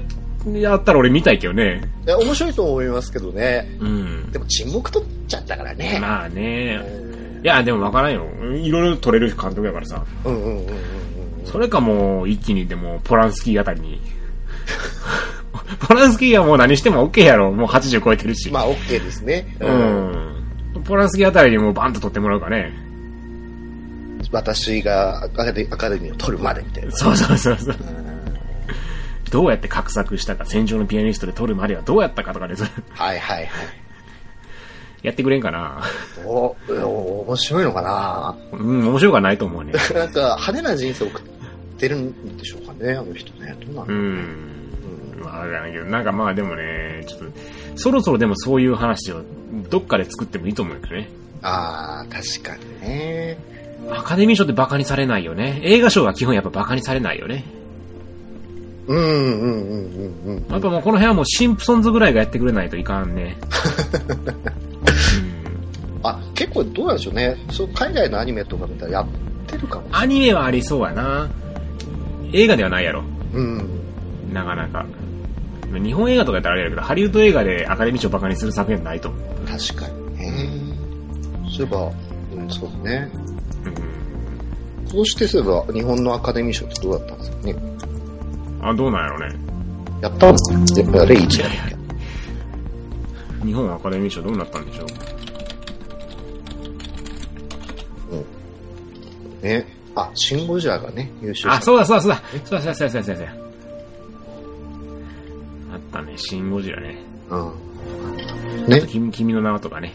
やったら俺見たいけどね。いや、面白いと思いますけどね。うん。でも沈黙取っちゃったからね。まあね。いや、でもわからんよ。いろいろ撮れる監督やからさ。うんうんうんうんうん。それかもう、一気にでも、ポランスキーあたりに。<laughs> ポランスキーはもう何しても OK やろ。もう80超えてるし。まあ、OK ですね。う。ん。ポランスキーあたりにもうバンと撮ってもらうかね。私がアカデアカデミーを取るまでみたいな。そうそうそうそう。どうやって画策したか、戦場のピアニストで撮るまではどうやったかとかで、それはいはいはい。やってくれんかな。お、お面白いのかな？うん、面白くはないと思うね。<laughs> なんか派手な人生を送ってるんでしょうかね、あの人ね。どうなんだろう、うん。まあ、けど、なんかまあでもね、ちょっと、そろそろでもそういう話をどっかで作ってもいいと思うんだよね。ああ、確かにね。アカデミー賞ってバカにされないよね。映画賞は基本やっぱバカにされないよね。うんうんうんうんうん。やっぱもうこの辺はもうシンプソンズぐらいがやってくれないといかんね。<laughs> あ、結これどうなんでしょうね。そう海外のアニメとか見たらやってるかも。アニメはありそうやな。映画ではないやろ。うん。なかなか。日本映画とかやったらあれやけど、ハリウッド映画でアカデミー賞バカにする作品はないと思う。確かにね。そういえば、うん、そうだね。うん。そうしてそういえば、日本のアカデミー賞ってどうだったんですかね。あ、どうなんやろね。やったんですかあれ、いつやったっけ日本アカデミー賞どうなったんでしょうね。あ、シン・ゴジラがね、優勝あ。そうだそうだそうだ。そうだそうだそうだそうだそうだ。あったね、シン・ゴジラね。うん。ね。君君の名はとかね。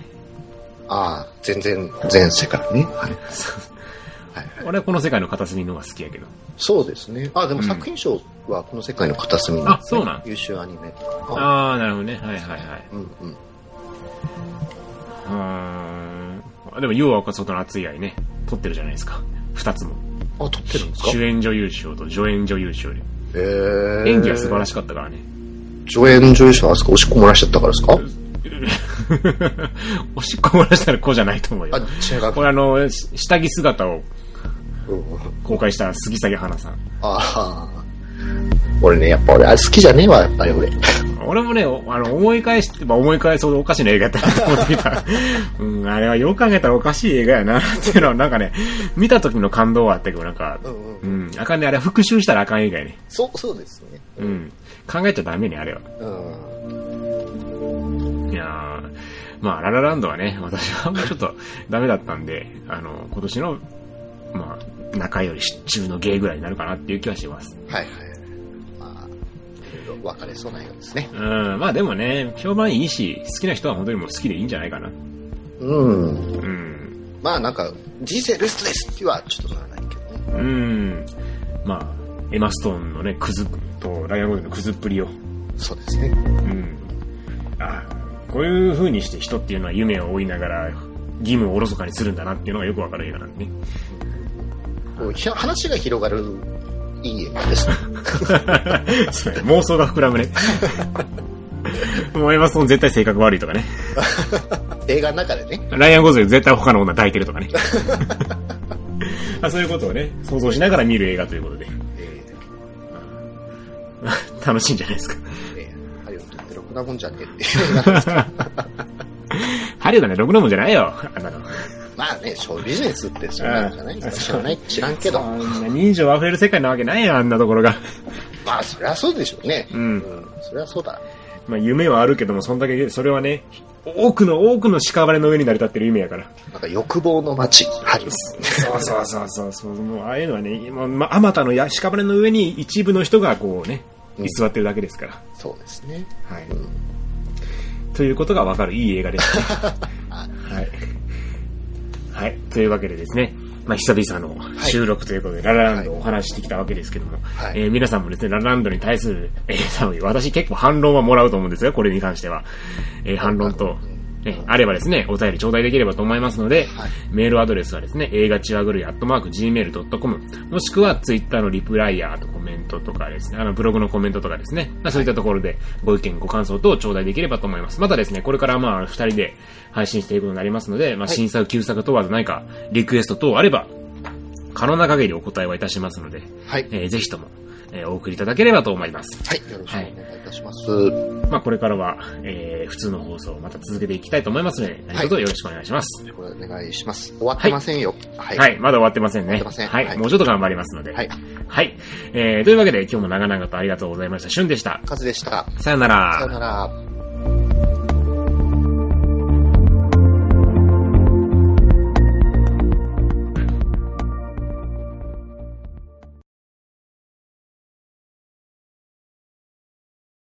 ああ、全然、全世界ね。はい。はい俺はこの世界の片隅の方が好きやけど。そうですね。あ、でもうん作品賞はこの世界の片隅に、あそうなん優秀アニメ。あー、なるほどね。はいはいはい。うんうん。うーん。あでも、要は若外の熱い愛ね、撮ってるじゃないですか。二つも。あ、撮ってるんですか？主演女優賞と助演女優賞で。えー、演技は素晴らしかったからね。助演女優賞はあそこ押し込まらしちゃったからですか？<laughs> おしっこ漏らしたら子じゃないと思うよあ、。違う。これあの、し下着姿をうん公開した杉咲花さん。ああ。俺ね、やっぱ俺、あれ好きじゃねえわ、やっぱり俺。俺もね、おあの、思い返して、まあ、思い返すほどおかしな映画やったなと思ってみた。<laughs> うん、あれはよく考えたらおかしい映画やな、っていうのはなんかね、見た時の感動はあったけど、なんか、うんううん。ん、あかんね、あれは復習したらあかん映画やね。そう、そうですね。うん。考えちゃダメね、あれは。うん。いやーまあ、ララランドはね、私はもうちょっとダメだったんで、あの、今年の、まあ、中より中の芸ぐらいになるかなっていう気はします。はいはい。まあ、いろいろ分かれそうなようですね。うん、まあでもね、評判いいし、好きな人は本当にもう好きでいいんじゃないかな。うん。うん。まあなんか、人生ベストですってはちょっとならないけどね。うん。まあ、エマストーンのね、クズとライアンゴールドのクズっぷりを。そうですね。うん。あこういう風にして人っていうのは夢を追いながら、義務をおろそかにするんだなっていうのがよくわかる映画なんでね。話が広がるいい映画です <laughs> 妄想が膨らむね。もうエマストーン絶対性格悪いとかね。<laughs> 映画の中でね。ライアン・ゴズリン絶対他の女抱いてるとかね。あそういうことをね、想像しながら見る映画ということで、え楽しいんじゃないですか。ーえーハリウッドってろくなもんじゃねえって <laughs> ハリウッドね、ろくなもんじゃないよ。あんなの。まあね、ショービジネスってそうなんじゃない？ですか。知らない、知らんけど。人情溢れる世界なわけないよ、あんなところが。まあ、そりゃそうでしょうね。うんそりゃそうだ。まあ夢はあるけども、そんだけ、それはね、多くの多くの屍の上に成り立ってる夢やから。なんか欲望の街、ハリウッそうそうそうそうそう。もう、ああいうのはね、まあまたのや屍の上に一部の人がこうね、うん居座ってるだけですから。ド。そうですね。はい。うんということがわかるいい映画です、ね。はい。はい。というわけでですね、まあ、久々の収録ということで、ララランドをお話ししてきたわけですけども、はいえー皆さんもですね、ララランドに対する、えー多分私結構反論はもらうと思うんですよ、これに関しては。えー反論と、えーあればですね、お便り頂戴できればと思いますので、はいメールアドレスはですね、映画チワグルイアットマーク Gmail.com、もしくはツイッターのリプライヤーとコメントとかですね、あのブログのコメントとかですね、まあ、そういったところでご意見、ご感想等を頂戴できればと思います。またですね、これからまあ二人で配信していくことになりますので、まあはい審査、旧作問わず何かリクエスト等あれば、可能な限りお答えはいたしますので、はい。えーぜひとも、えーお送りいただければと思います。はい。よろしくお願いいたします。まあこれからは、えー普通の放送をまた続けていきたいと思いますので、何卒よろしくお願いします。これお願いします。終わってませんよ。はい。はい、まだ終わってませんね。終わってませんはい、はいもうちょっと頑張りますので。はい。はい。えー、というわけで今日も長々とありがとうございました。しゅんでした。カズでした。さよなら。さよなら。